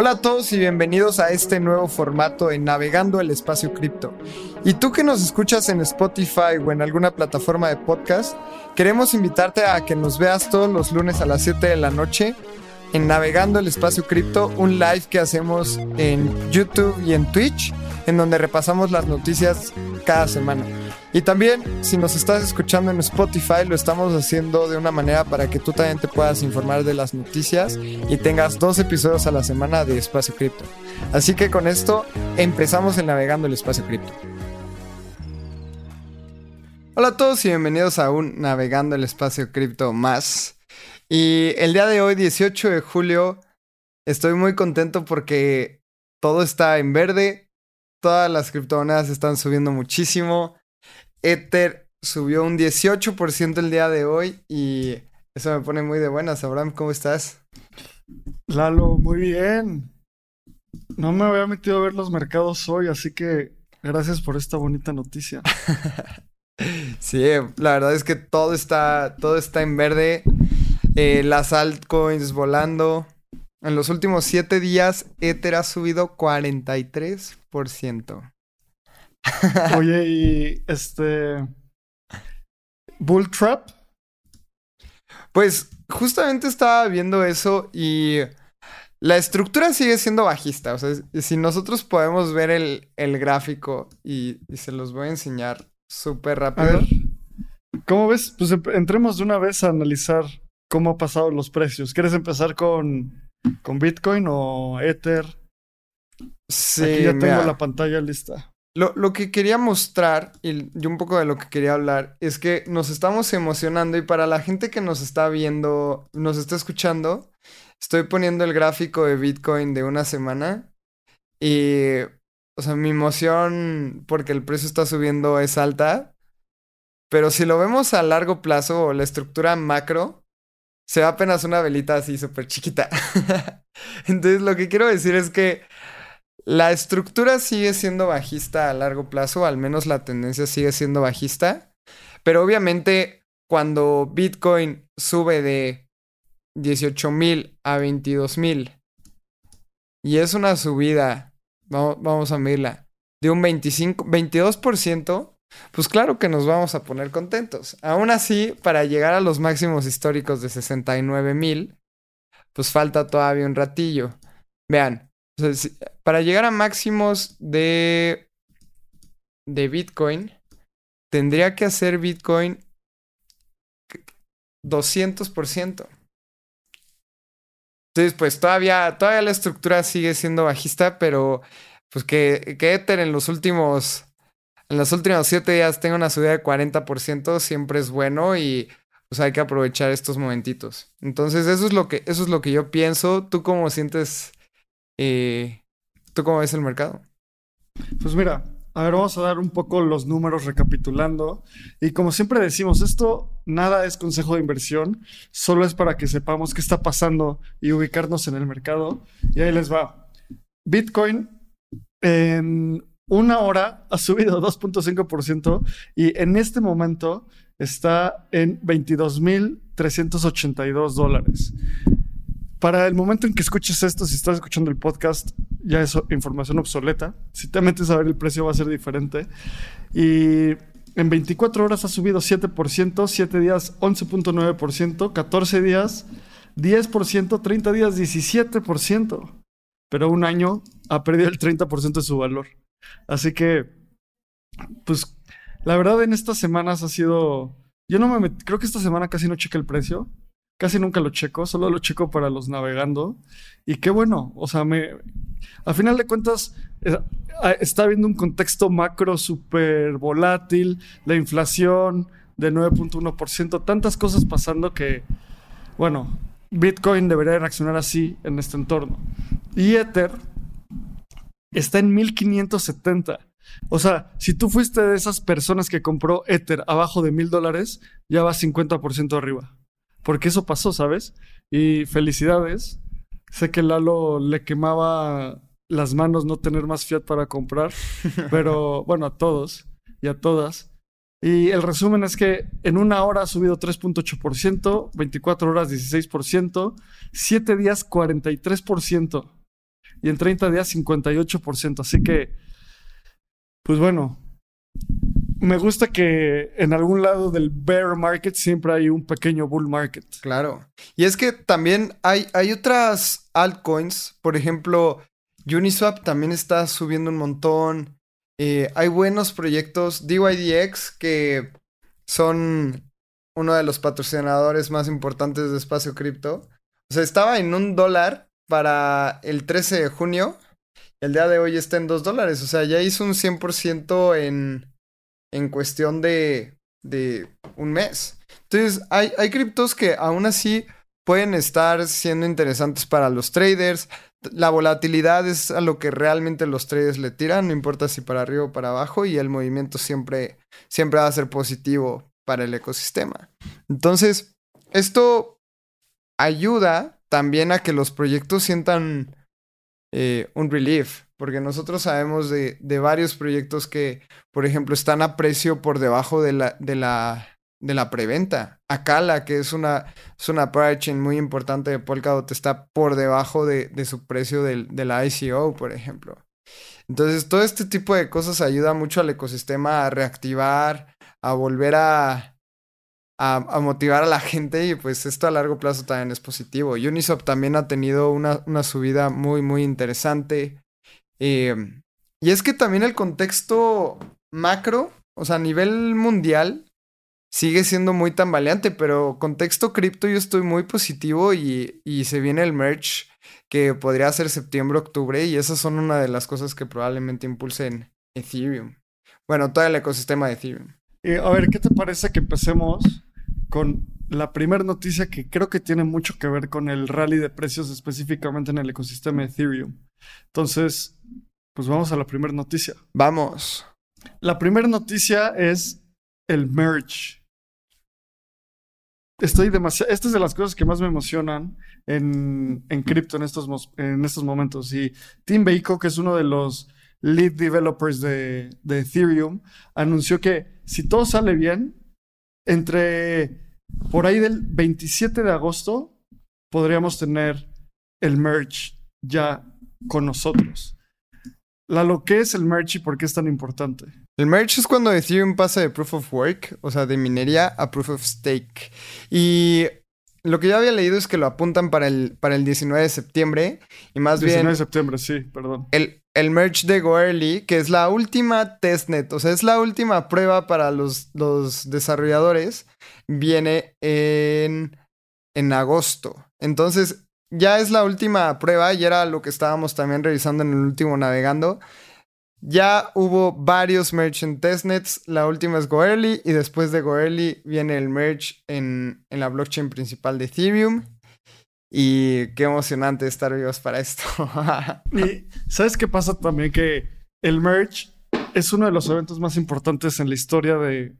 Hola a todos y bienvenidos a este nuevo formato en Navegando el Espacio Cripto. Y tú que nos escuchas en Spotify o en alguna plataforma de podcast, queremos invitarte a que nos veas todos los lunes a las 7 de la noche en Navegando el Espacio Cripto, un live que hacemos en YouTube y en Twitch, en donde repasamos las noticias cada semana. Y también, si nos estás escuchando en Spotify, lo estamos haciendo de una manera para que tú también te puedas informar de las noticias y tengas dos episodios a la semana de Espacio Cripto. Así que con esto empezamos el Navegando el Espacio Cripto. Hola a todos y bienvenidos a un Navegando el Espacio Cripto más. Y el día de hoy, 18 de julio, estoy muy contento porque todo está en verde, todas las criptomonedas están subiendo muchísimo. Ether subió un 18% el día de hoy y eso me pone muy de buenas. Abraham, ¿cómo estás? Lalo, muy bien. No me había metido a ver los mercados hoy, así que gracias por esta bonita noticia. sí, la verdad es que todo está, todo está en verde. Eh, las altcoins volando. En los últimos 7 días, Ether ha subido 43%. Oye, y este. Bull Trap. Pues justamente estaba viendo eso y la estructura sigue siendo bajista. O sea, si nosotros podemos ver el, el gráfico y, y, se los voy a enseñar súper rápido. A ver, ¿cómo ves? Pues entremos de una vez a analizar cómo han pasado los precios. ¿Quieres empezar con, con Bitcoin o Ether? Sí, Aquí ya tengo mira. la pantalla lista. Lo, lo, que quería mostrar y, y, un poco de lo que quería hablar es que nos estamos emocionando y para la gente que nos está viendo, nos está escuchando, estoy poniendo el gráfico de Bitcoin de una semana y, o sea, mi emoción porque el precio está subiendo es alta, pero si lo vemos a largo plazo o la estructura macro, se ve apenas una velita así súper chiquita. Entonces lo que quiero decir es que la estructura sigue siendo bajista a largo plazo, al menos la tendencia sigue siendo bajista, pero obviamente cuando Bitcoin sube de 18 mil a 22 mil y es una subida, vamos, a medirla, de un 25, 22%, pues claro que nos vamos a poner contentos. Aún así, para llegar a los máximos históricos de 69 mil, pues falta todavía un ratillo. Vean, para llegar a máximos de, de Bitcoin, tendría que hacer Bitcoin 200%. Entonces, pues todavía, todavía la estructura sigue siendo bajista, pero pues que, que Ether en los últimos, en los últimos 7 días tenga una subida de 40% siempre es bueno y pues hay que aprovechar estos momentitos. Entonces, eso es lo que, eso es lo que yo pienso. ¿Tú cómo sientes? Eh, ¿Tú cómo ves el mercado? Pues mira, a ver, vamos a dar un poco los números recapitulando. Y como siempre decimos, esto nada es consejo de inversión, solo es para que sepamos qué está pasando y ubicarnos en el mercado. Y ahí les va. Bitcoin en una hora ha subido 2.5% y en este momento está en 22.382 dólares. Para el momento en que escuches esto, si estás escuchando el podcast, ya es información obsoleta. Si te metes a ver el precio va a ser diferente. Y en 24 horas ha subido 7%, 7 días 11.9%, 14 días 10%, 30 días 17%. Pero un año ha perdido el 30% de su valor. Así que, pues, la verdad en estas semanas ha sido... Yo no me met... creo que esta semana casi no chequé el precio. Casi nunca lo checo, solo lo checo para los navegando. Y qué bueno, o sea, me, a final de cuentas eh, está habiendo un contexto macro súper volátil, la inflación, de 9.1%. Tantas cosas pasando que, bueno, Bitcoin debería reaccionar así en este entorno. Y Ether está en 1570. O sea, si tú fuiste de esas personas que compró Ether abajo de mil dólares, ya va 50% arriba. Porque eso pasó, ¿sabes? Y felicidades. Sé que Lalo le quemaba las manos no tener más fiat para comprar, pero bueno, a todos y a todas. Y el resumen es que en una hora ha subido 3.8%, 24 horas 16%, 7 días 43% y en 30 días 58%. Así que, pues bueno, me gusta que en algún lado del bear market siempre hay un pequeño bull market. Claro. Y es que también hay, hay otras altcoins, por ejemplo, Uniswap también está subiendo un montón. Eh, hay buenos proyectos. DYDX, que son uno de los patrocinadores más importantes de espacio cripto. O sea, estaba en un dólar para el 13 de junio. El día de hoy está en dos dólares. O sea, ya hizo un 100% en, en cuestión de, de un mes. Entonces, hay, hay criptos que aún así pueden estar siendo interesantes para los traders. La volatilidad es a lo que realmente los traders le tiran, no importa si para arriba o para abajo, y el movimiento siempre, siempre va a ser positivo para el ecosistema. Entonces, esto ayuda también a que los proyectos sientan eh, un relief, porque nosotros sabemos de, de, varios proyectos que, por ejemplo, están a precio por debajo de la, de la, de la preventa. Akala, que es una, es una chain muy importante de Polkadot, está por debajo de, de su precio de la ICO, por ejemplo. Entonces, todo este tipo de cosas ayuda mucho al ecosistema a reactivar, a volver a, a, a, motivar a la gente y pues esto a largo plazo también es positivo. Uniswap también ha tenido una, una subida muy, muy interesante. Eh, y es que también el contexto macro, o sea, a nivel mundial, sigue siendo muy tambaleante, pero contexto cripto yo estoy muy positivo y, y, se viene el merch que podría ser septiembre, octubre y esas son una de las cosas que probablemente impulsen Ethereum. Bueno, todo el ecosistema de Ethereum. Eh, a ver, ¿qué te parece que empecemos con la primera noticia que creo que tiene mucho que ver con el rally de precios específicamente en el ecosistema de Ethereum? Entonces, pues vamos a la primera noticia. Vamos. La primera noticia es el merge. Estoy demasiado. Esta es de las cosas que más me emocionan en, en cripto en estos, en estos momentos. Y Tim Beiko, que es uno de los lead developers de, de Ethereum, anunció que si todo sale bien, entre por ahí del 27 de agosto podríamos tener el merge ya con nosotros. La lo que es el merge y por qué es tan importante. El merge es cuando Ethereum pasa de proof of work, o sea, de minería a proof of stake. Y lo que yo había leído es que lo apuntan para el, para el 19 de septiembre. Y más 19 bien. de septiembre, sí, perdón. El, el merge de Goerli, que es la última testnet, o sea, es la última prueba para los, los desarrolladores, viene en, en agosto. Entonces, ya es la última prueba y era lo que estábamos también revisando en el último navegando. Ya hubo varios merge en testnets. La última es Goerli y después de Goerli viene el merge en, en, la blockchain principal de Ethereum. Y qué emocionante estar vivos para esto. y ¿sabes qué pasa también? Que el merge es uno de los eventos más importantes en la historia de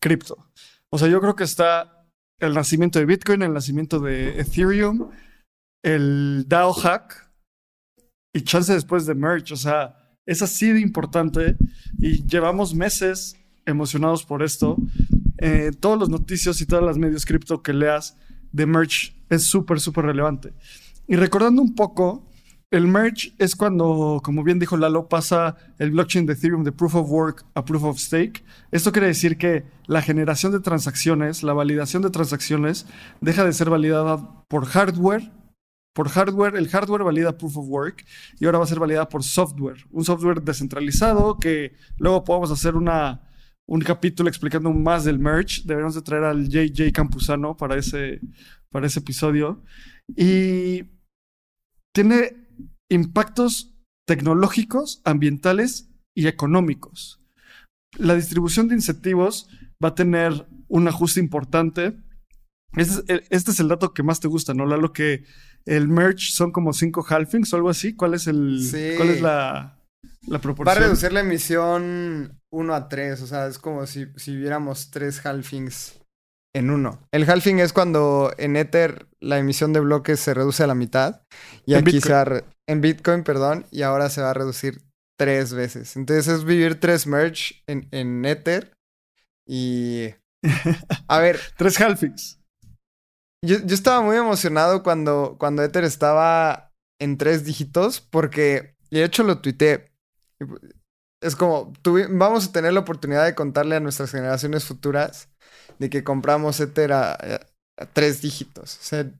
cripto. O sea, yo creo que está el nacimiento de Bitcoin, el nacimiento de Ethereum, el DAO hack y chance después de merge. O sea, es así de importante y llevamos meses emocionados por esto. Eh, todos los noticios y todas las medios cripto que leas de merge es súper, súper relevante. Y recordando un poco, el merge es cuando, como bien dijo Lalo, pasa el blockchain de Ethereum de Proof of Work a Proof of Stake. Esto quiere decir que la generación de transacciones, la validación de transacciones, deja de ser validada por hardware por hardware, el hardware valida proof of work y ahora va a ser validada por software, un software descentralizado que luego podamos hacer una, un capítulo explicando más del merge. Deberíamos de traer al JJ Campuzano para ese, para ese episodio. Y tiene impactos tecnológicos, ambientales y económicos. La distribución de incentivos va a tener un ajuste importante. Este es, el, este dato que más te gusta, ¿no? Lo que el merch son como cinco halfings o algo así. ¿Cuál es el Sí. cuál es la, la Va proporción? a reducir la emisión 1 a 3, o sea, es como si, si viéramos tres halfings en uno. El halving es cuando en Ether la emisión de bloques se reduce a la mitad y En aquí Bitcoin. se va en Bitcoin, perdón, y ahora se va a reducir tres veces. Entonces es vivir tres merge en, en Ether y... A ver, Tres halfings. Yo, yo estaba muy emocionado cuando, cuando Ether estaba en tres dígitos porque, de hecho lo tuiteé. Es como, vamos a tener la oportunidad de contarle a nuestras generaciones futuras de que compramos Ether a tres dígitos. O sea,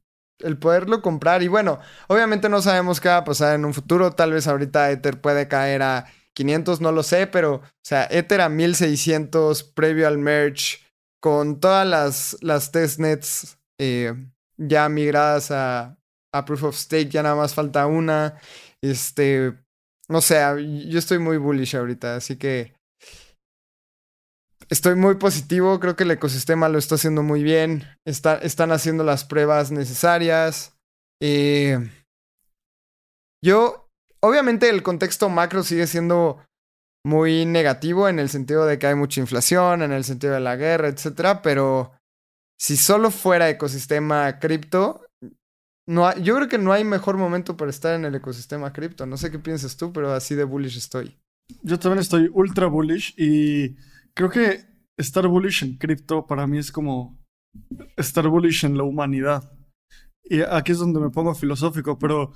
el poderlo comprar. Y bueno, obviamente no sabemos qué va a pasar en un futuro. Tal vez ahorita Ether puede caer a 500, no lo sé, pero, o sea, Ether a 1600 previo al merge, con todas las, las testnets eh, ya migradas a, a Proof of Stake, ya nada más falta una. Este, no sé, yo estoy muy bullish ahorita, así que estoy muy positivo. Creo que el ecosistema lo está haciendo muy bien. Está- están haciendo las pruebas necesarias. Eh, yo, obviamente, el contexto macro sigue siendo muy negativo en el sentido de que hay mucha inflación, en el sentido de la guerra, etcétera, pero si solo fuera ecosistema cripto, no yo creo que no hay mejor momento para estar en el ecosistema cripto. No sé qué piensas tú, pero así de bullish estoy. Yo también estoy ultra bullish y creo que estar bullish en cripto para mí es como estar bullish en la humanidad. Y aquí es donde me pongo filosófico, pero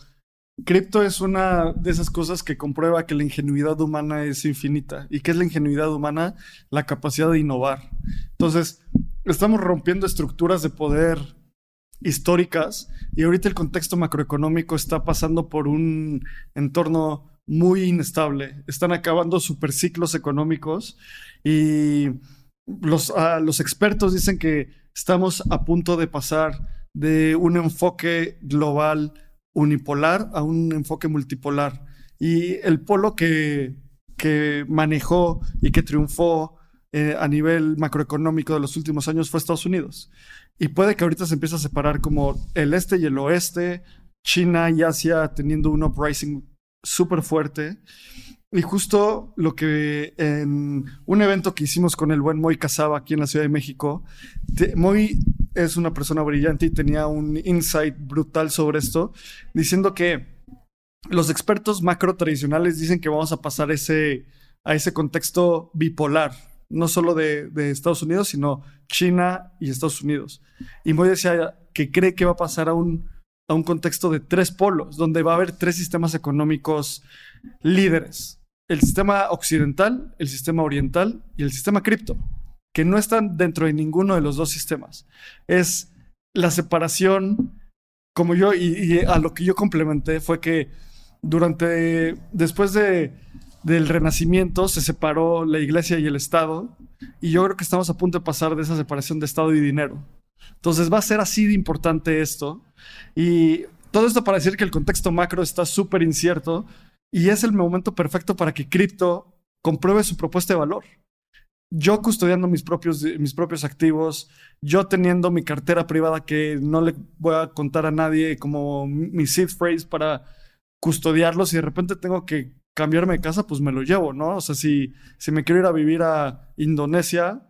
cripto es una de esas cosas que comprueba que la ingenuidad humana es infinita. ¿Y qué es la ingenuidad humana? La capacidad de innovar. Entonces, estamos rompiendo estructuras de poder históricas y ahorita el contexto macroeconómico está pasando por un entorno muy inestable. Están acabando superciclos económicos y los, ah, los expertos dicen que estamos a punto de pasar de un enfoque global unipolar a un enfoque multipolar. Y el polo que, que manejó y que triunfó eh, a nivel macroeconómico de los últimos años fue Estados Unidos. Y puede que ahorita se empiece a separar como el este y el oeste, China y Asia teniendo un uprising súper fuerte. Y justo lo que en un evento que hicimos con el buen Moy Casaba aquí en la Ciudad de México, Moy es una persona brillante y tenía un insight brutal sobre esto, diciendo que los expertos macro tradicionales dicen que vamos a pasar ese, a ese contexto bipolar, no solo de, Estados Unidos, sino China y Estados Unidos. Y Moy decía que cree que va a pasar a un, a un contexto de tres polos, donde va a haber tres sistemas económicos líderes. El sistema occidental, el sistema oriental y el sistema cripto, que no están dentro de ninguno de los dos sistemas. Es la separación, como yo, y, y a lo que yo complementé fue que durante, después de, del renacimiento, se separó la iglesia y el Estado, y yo creo que estamos a punto de pasar de esa separación de Estado y dinero. Entonces va a ser así de importante esto. Y todo esto para decir que el contexto macro está súper incierto y es el momento perfecto para que cripto compruebe su propuesta de valor. Yo custodiando mis propios, mis propios activos, yo teniendo mi cartera privada que no le voy a contar a nadie como mi seed phrase para custodiarlos y de repente tengo que cambiarme de casa, pues me lo llevo, ¿no? O sea, si, si me quiero ir a vivir a Indonesia,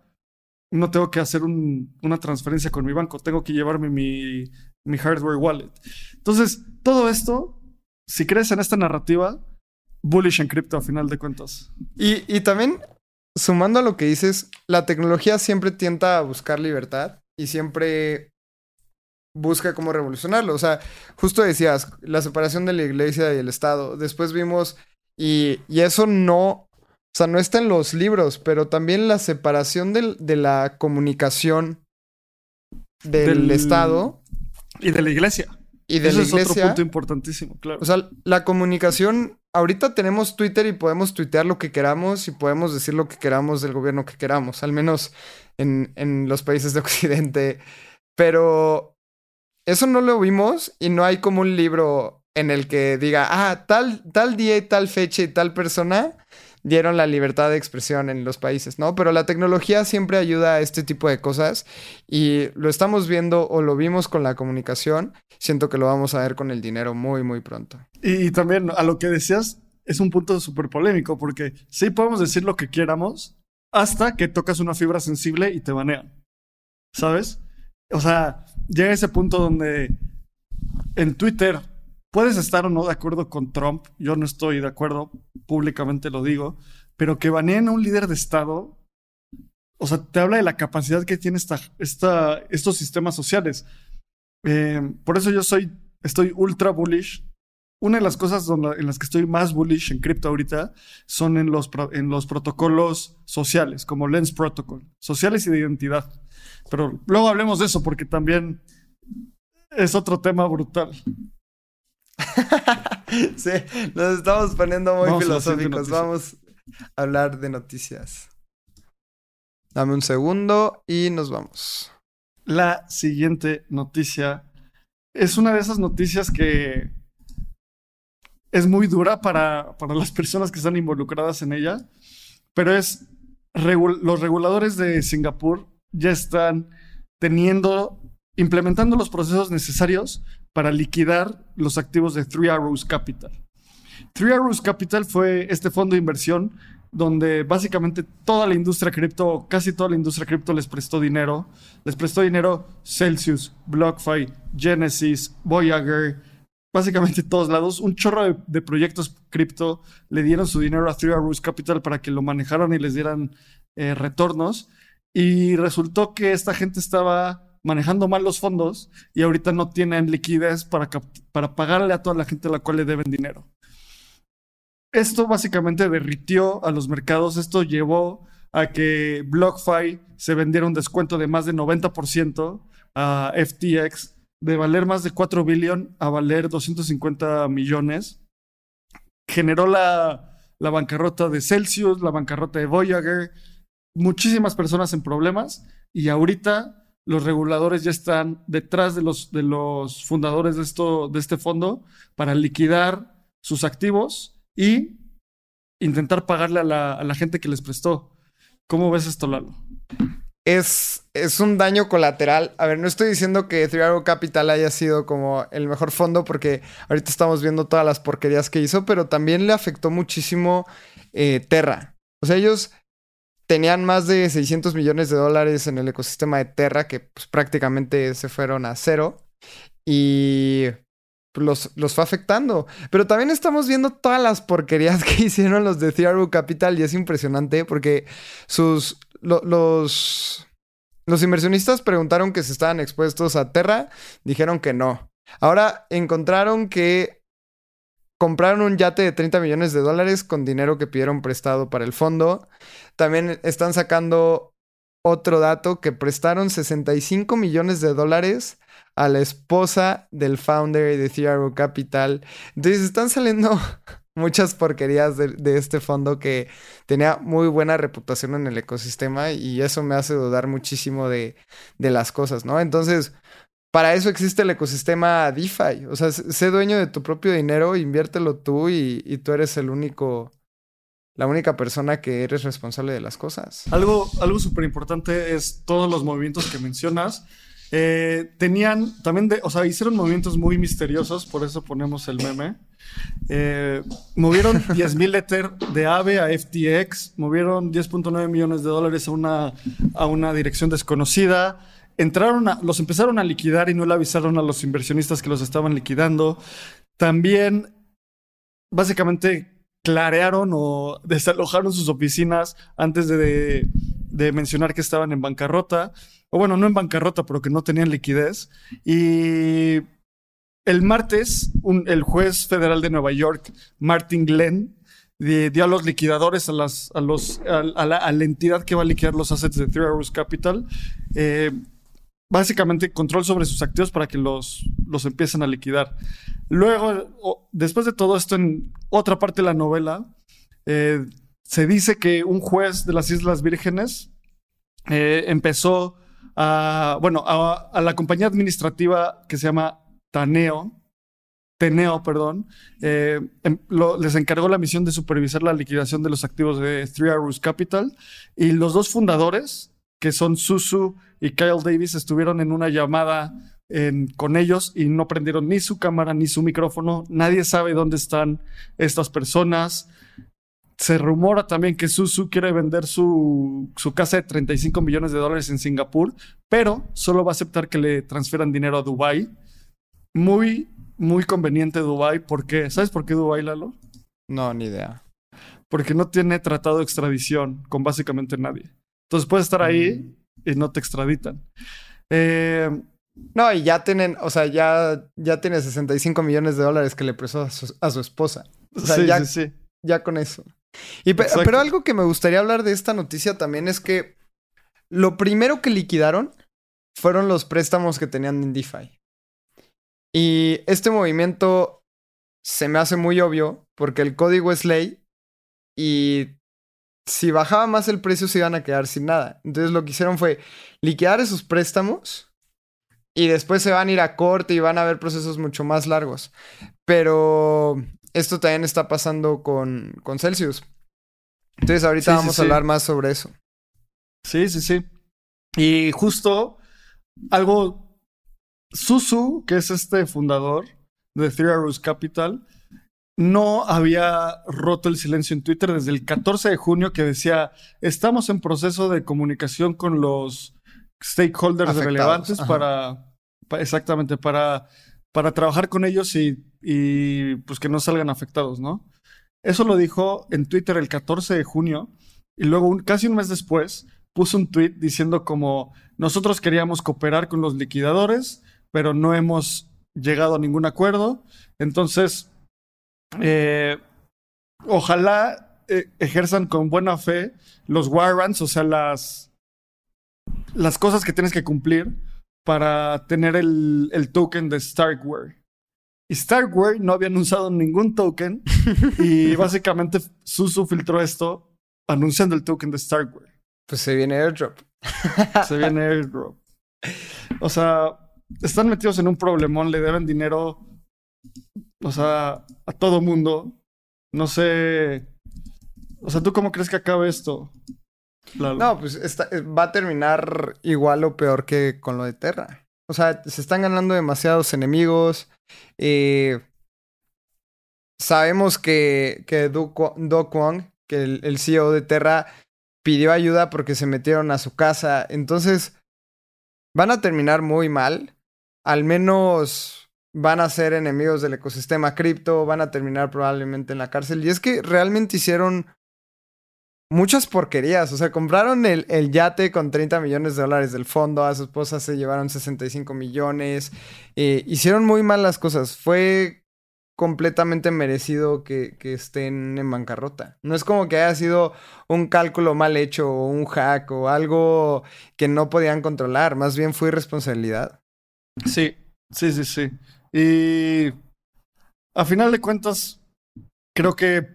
no tengo que hacer un- una transferencia con mi banco, tengo que llevarme mi, mi hardware wallet. Entonces, todo esto, si crees en esta narrativa, bullish en cripto a final de cuentas. Y, y también, sumando a lo que dices, la tecnología siempre tienta a buscar libertad y siempre busca cómo revolucionarlo. O sea, justo decías, la separación de la iglesia y el Estado. Después vimos, y, y eso no, o sea, no está en los libros, pero también la separación del- de la comunicación del, Del- Estado Y de la iglesia. y de Eso la es otro iglesia. punto importantísimo, claro. O sea, la comunicación, ahorita tenemos Twitter y podemos tuitear lo que queramos y podemos decir lo que queramos del gobierno que queramos, al menos en, en los países de Occidente. Pero eso no lo vimos y no hay como un libro en el que diga, ah, tal, tal día y tal fecha y tal persona dieron la libertad de expresión en los países, ¿no? Pero la tecnología siempre ayuda a este tipo de cosas y lo estamos viendo o lo vimos con la comunicación, siento que lo vamos a ver con el dinero muy, muy pronto. Y, también a lo que decías, es un punto súper polémico porque sí podemos decir lo que quieramos hasta que tocas una fibra sensible y te banean, ¿sabes? O sea, llega ese punto donde en Twitter puedes estar o no de acuerdo con Trump, yo no estoy de acuerdo, públicamente lo digo, pero que baneen a un líder de Estado, o sea, te habla de la capacidad que tiene esta, esta, estos sistemas sociales. Eh, por eso yo soy, estoy ultra bullish. Una de las cosas en las que estoy más bullish en cripto ahorita son en los, en los protocolos sociales, como Lens Protocol, sociales y de identidad. Pero luego hablemos de eso porque también es otro tema brutal. sí, nos estamos poniendo muy filosóficos. Vamos a hablar de noticias. Dame un segundo y nos vamos. La siguiente noticia es una de esas noticias que es muy dura para, para las personas que están involucradas en ella, pero es los reguladores de Singapur ya están teniendo, implementando los procesos necesarios para liquidar los activos de Three Arrows Capital. Three Arrows Capital fue este fondo de inversión donde básicamente toda la industria cripto, casi toda la industria cripto les prestó dinero. Les prestó dinero Celsius, BlockFi, Genesis, Voyager, básicamente todos lados. Un chorro de, proyectos cripto le dieron su dinero a Three Arrows Capital para que lo manejaran y les dieran eh, retornos. Y resultó que esta gente estaba manejando mal los fondos y ahorita no tienen liquidez para, para pagarle a toda la gente a la cual le deben dinero. Esto básicamente derritió a los mercados, esto llevó a que BlockFi se vendiera un descuento de más de 90% a FTX, de valer más de 4 billones a valer 250 millones. Generó la, la bancarrota de Celsius, la bancarrota de Voyager, muchísimas personas en problemas y ahorita los reguladores ya están detrás de los, de los fundadores de, esto, de este fondo para liquidar sus activos y intentar pagarle a la, a la gente que les prestó. ¿Cómo ves esto, Lalo? Es, es, un daño colateral. A ver, no estoy diciendo que Three Capital haya sido como el mejor fondo porque ahorita estamos viendo todas las porquerías que hizo, pero también le afectó muchísimo eh, Terra. O sea, ellos tenían más de 600 millones de dólares en el ecosistema de Terra, que pues, prácticamente se fueron a cero. Y pues, los, los fue afectando. Pero también estamos viendo todas las porquerías que hicieron los de Theater Capital y es impresionante porque sus... los... Los inversionistas preguntaron que si estaban expuestos a Terra, dijeron que no. Ahora encontraron que compraron un yate de 30 millones de dólares con dinero que pidieron prestado para el fondo. También están sacando otro dato que prestaron 65 millones de dólares a la esposa del founder de Thearo Capital. Entonces están saliendo muchas porquerías de, este fondo que tenía muy buena reputación en el ecosistema y eso me hace dudar muchísimo de las cosas, ¿no? Entonces, para eso existe el ecosistema DeFi. O sea, sé dueño de tu propio dinero, inviértelo tú y, tú eres el único, la única persona que eres responsable de las cosas. Algo, algo súper importante es todos los movimientos que mencionas. Eh, tenían también, de, o sea, hicieron movimientos muy misteriosos, por eso ponemos el meme. Eh, movieron 10.000 Ether de AVE a FTX, movieron 10.9 millones de dólares a una, a una dirección desconocida entraron los empezaron a liquidar y no le avisaron a los inversionistas que los estaban liquidando. También, básicamente, clarearon o desalojaron sus oficinas antes de, mencionar que estaban en bancarrota. O bueno, no en bancarrota, pero que no tenían liquidez. Y el martes, el juez federal de Nueva York, Martin Glenn, dio a los liquidadores, a, las, a, los, a, la, entidad que va a liquidar los assets de Three Arrows Capital, eh, básicamente control sobre sus activos para que los, los empiecen a liquidar. Luego, después de todo esto, en otra parte de la novela, eh, se dice que un juez de las Islas Vírgenes eh, empezó a, bueno, a, la compañía administrativa que se llama Taneo. Teneo, perdón, eh, em- les encargó la misión de supervisar la liquidación de los activos de Three Arrows Capital y los dos fundadores, que son Susu y Kyle Davis, estuvieron en una llamada en- con ellos y no prendieron ni su cámara ni su micrófono. Nadie sabe dónde están estas personas. Se rumora también que Susu quiere vender su, su casa de 35 millones de dólares en Singapur, pero solo va a aceptar que le transfieran dinero a Dubai. Muy, muy conveniente Dubai. ¿Por qué? ¿Sabes por qué Dubai, Lalo? No, ni idea. Porque no tiene tratado de extradición con básicamente nadie. Entonces puedes estar ahí y no te extraditan. Eh, No, y ya tienen, o sea, ya, ya tiene 65 millones de dólares que le prestó a su, a su esposa. O sea, sí, ya, sí, sí. ya con eso. Y pe- Exacto. pero algo que me gustaría hablar de esta noticia también es que lo primero que liquidaron fueron los préstamos que tenían en DeFi. Y este movimiento se me hace muy obvio porque el código es ley y si bajaba más el precio se iban a quedar sin nada. Entonces lo que hicieron fue liquidar esos préstamos y después se van a ir a corte y van a haber procesos mucho más largos. Pero esto también está pasando con, con Celsius. Entonces ahorita Sí, vamos sí. a hablar más sobre eso. Sí, sí, sí. Y justo algo. Susu, que es este fundador de Arrows Capital, no había roto el silencio en Twitter desde el 14 de junio que decía: Estamos en proceso de comunicación con los stakeholders Afectados, relevantes para, pa- exactamente, para, para trabajar con ellos y, y pues que no salgan afectados, ¿no? Eso lo dijo en Twitter el 14 de junio y luego un- casi un mes después puso un tweet diciendo como nosotros queríamos cooperar con los liquidadores, pero no hemos llegado a ningún acuerdo. Entonces, eh, ojalá eh, ejerzan con buena fe los warrants, o sea, las, las cosas que tienes que cumplir para tener el, el token de Starkware. Y Starkware no habían usado ningún token y básicamente Susu filtró esto anunciando el token de Starkware. Pues se viene airdrop. Se viene airdrop. O sea, están metidos en un problemón, le deben dinero, o sea, a todo mundo. No sé. O sea, ¿tú cómo crees que acabe esto? No, pues eh, va a terminar igual o peor que con lo de Terra. O sea, se están ganando demasiados enemigos. eh, sabemos que, que Do, Do que el, el CEO de Terra, pidió ayuda porque se metieron a su casa. Entonces, van a terminar muy mal. Al menos van a ser enemigos del ecosistema cripto, van a terminar probablemente en la cárcel. Y es que realmente hicieron muchas porquerías. O sea, compraron el, el yate con 30 millones de dólares del fondo. A su esposa se llevaron 65 millones. eh, hicieron muy mal las cosas. Fue completamente merecido que, que estén en bancarrota. No es como que haya sido un cálculo mal hecho o un hack o algo que no podían controlar. Más bien fue irresponsabilidad. Sí, sí, sí, sí. Y a final de cuentas, creo que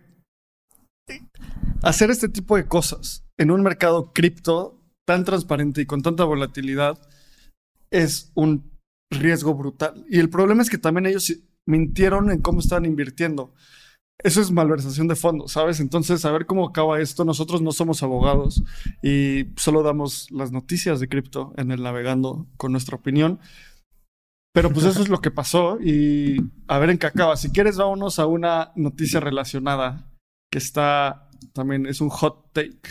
hacer este tipo de cosas en un mercado cripto tan transparente y con tanta volatilidad es un riesgo brutal. Y el problema es que también ellos mintieron en cómo estaban invirtiendo. Eso es malversación de fondos, ¿sabes? Entonces, a ver cómo acaba esto. Nosotros no somos abogados y solo damos las noticias de cripto en el navegando con nuestra opinión. Pero pues eso es lo que pasó y a ver en qué acaba. Si quieres, vámonos a una noticia relacionada que está también, es un hot take.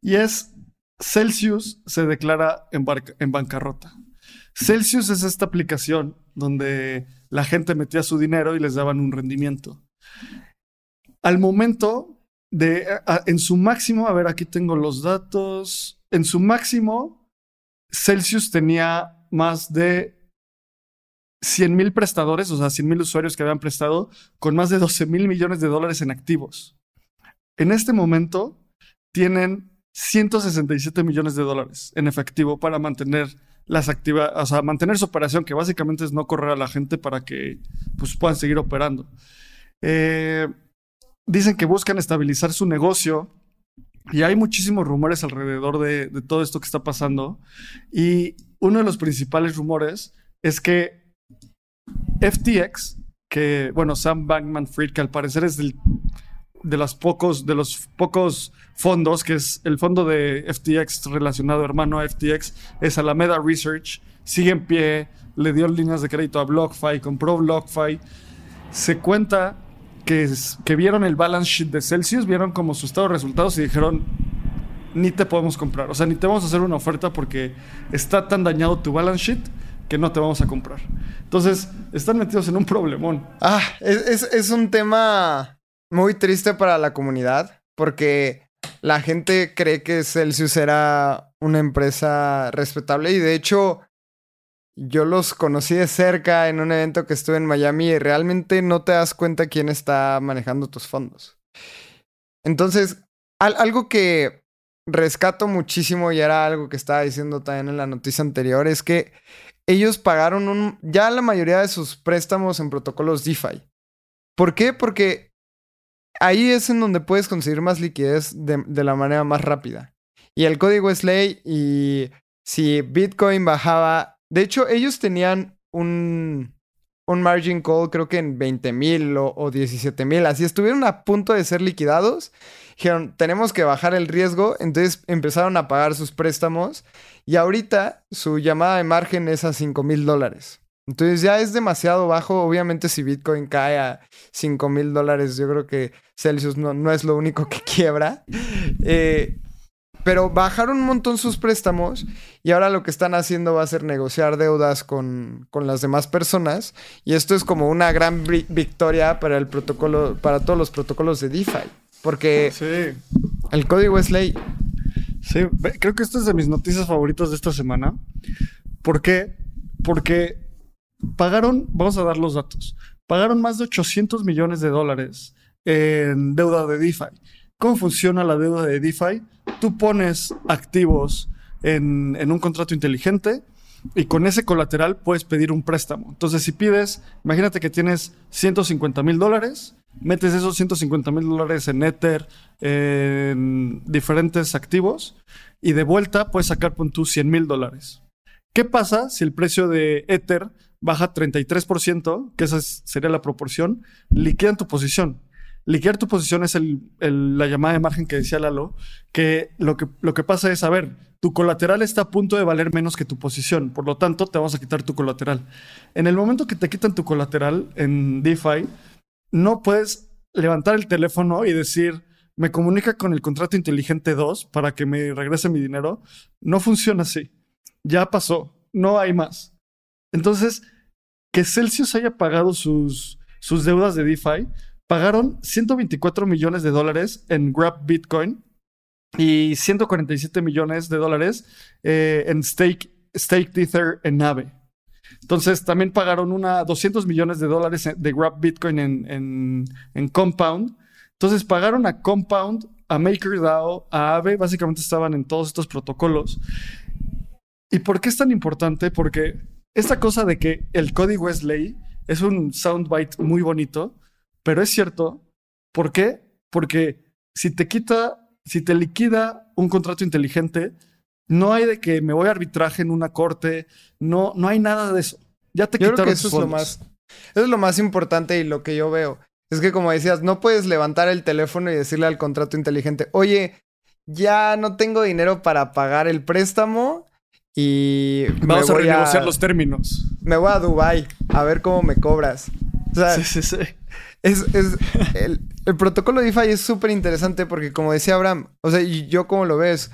Y es Celsius se declara en, en bancarrota. Celsius es esta aplicación donde la gente metía su dinero y les daban un rendimiento. Al momento de, en su máximo, a ver, aquí tengo los datos. En su máximo, Celsius tenía más de 100 mil prestadores, o sea, 100 mil usuarios que habían prestado, con más de 12 mil millones de dólares en activos. En este momento tienen 167 millones de dólares en efectivo para mantener las actividades, o sea, mantener su operación, que básicamente es no correr a la gente para que pues, puedan seguir operando. Eh, dicen que buscan estabilizar su negocio y hay muchísimos rumores alrededor de, de todo esto que está pasando. Y uno de los principales rumores es que FTX, que, bueno, Sam Bankman Fried, que al parecer es de, los pocos, de los pocos fondos, que es el fondo de FTX relacionado, hermano a FTX, es Alameda Research, sigue en pie, le dio líneas de crédito a BlockFi, compró BlockFi. Se cuenta que, que vieron el balance sheet de Celsius, vieron como su estado de resultados y dijeron, ni te podemos comprar. O sea, ni te vamos a hacer una oferta porque está tan dañado tu balance sheet que no te vamos a comprar. Entonces, están metidos en un problemón. Ah, es, es- un tema muy triste para la comunidad porque la gente cree que Celsius era una empresa respetable y de hecho yo los conocí de cerca en un evento que estuve en Miami y realmente no te das cuenta quién está manejando tus fondos. Entonces, al- algo que rescato muchísimo y era algo que estaba diciendo también en la noticia anterior es que ellos pagaron ya la mayoría de sus préstamos en protocolos DeFi. ¿Por qué? Porque ahí es en donde puedes conseguir más liquidez de, de la manera más rápida. Y el código es ley y si Bitcoin bajaba... De hecho, ellos tenían un, un margin call creo que en 20 mil o, o 17 mil. Así estuvieron a punto de ser liquidados. Dijeron, tenemos que bajar el riesgo. Entonces empezaron a pagar sus préstamos. Y ahorita su llamada de margen es a 5 mil dólares. Entonces ya es demasiado bajo. Obviamente si Bitcoin cae a 5 mil dólares, yo creo que Celsius no, no es lo único que quiebra. Eh, pero bajaron un montón sus préstamos y ahora lo que están haciendo va a ser negociar deudas con, con las demás personas. Y esto es como una gran vi- victoria para el protocolo, para todos los protocolos de DeFi. Porque Sí. el código es ley. Sí, creo que esta es de mis noticias favoritas de esta semana. ¿Por qué? Porque pagaron, vamos a dar los datos, pagaron más de 800 millones de dólares en deuda de DeFi. ¿Cómo funciona la deuda de DeFi? Tú pones activos en, en un contrato inteligente y con ese colateral puedes pedir un préstamo. Entonces, si pides, imagínate que tienes 150 mil dólares, metes esos 150 mil dólares en Ether, en diferentes activos, y de vuelta puedes sacar pon tú 100 mil dólares. ¿Qué pasa si el precio de Ether baja 33%, que esa es- sería la proporción? Liquidan tu posición. Liquidar tu posición es el- la llamada de margen que decía Lalo, que lo, que lo que pasa es, a ver, tu colateral está a punto de valer menos que tu posición, por lo tanto te vamos a quitar tu colateral. En el momento que te quitan tu colateral en DeFi, no puedes levantar el teléfono y decir, me comunica con el contrato inteligente 2 para que me regrese mi dinero. No funciona así. Ya pasó. No hay más. Entonces, que Celsius haya pagado sus, sus deudas de DeFi, pagaron 124 millones de dólares en Grab Bitcoin y 147 millones de dólares eh, en stake, Ether en Nave. Entonces también pagaron una 200 millones de dólares de Grab Bitcoin en, en, en Compound. Entonces pagaron a Compound, a MakerDAO, a Aave, básicamente estaban en todos estos protocolos. ¿Y por qué es tan importante? Porque esta cosa de que el código es ley es un soundbite muy bonito, pero es cierto. ¿Por qué? Porque si te quita, si te liquida un contrato inteligente, no hay de que me voy a arbitraje en una corte, no, no hay nada de eso. Ya te Yo creo que eso es lo más, eso es lo más importante y lo que yo veo. Es que como decías, no puedes levantar el teléfono y decirle al contrato inteligente, oye, ya no tengo dinero para pagar el préstamo y Vamos a renegociar los términos. me voy a Dubai a ver cómo me cobras. O sea, Sí, sí, sí. es, es- el, el protocolo DeFi es súper interesante porque, como decía Abraham, o sea, y yo como lo ves,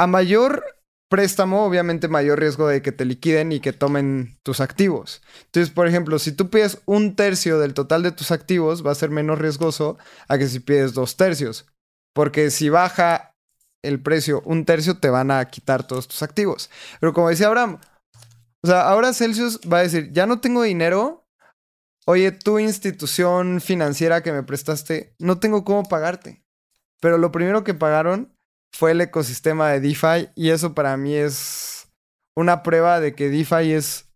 a mayor préstamo, obviamente mayor riesgo de que te liquiden y que tomen tus activos. Entonces, por ejemplo, si tú pides un tercio del total de tus activos, va a ser menos riesgoso a que si pides dos tercios. Porque si baja el precio un tercio, te van a quitar todos tus activos. Pero como decía Abraham, o sea, ahora Celsius va a decir, ya no tengo dinero, Oye, tu institución financiera que me prestaste, no tengo cómo pagarte. Pero lo primero que pagaron fue el ecosistema de DeFi y eso para mí es una prueba de que DeFi es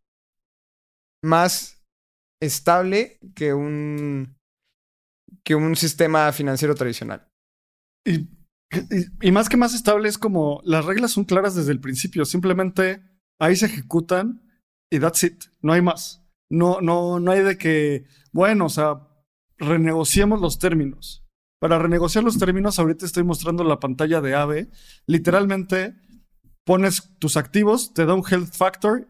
más estable que un que un sistema financiero tradicional. Y, más que más estable es como las reglas son claras desde el principio. Simplemente ahí se ejecutan y that's it. No hay más. No, no, no hay de que, bueno, o sea, renegociemos los términos. Para renegociar los términos, ahorita estoy mostrando la pantalla de AVE. Literalmente pones tus activos, te da un health factor,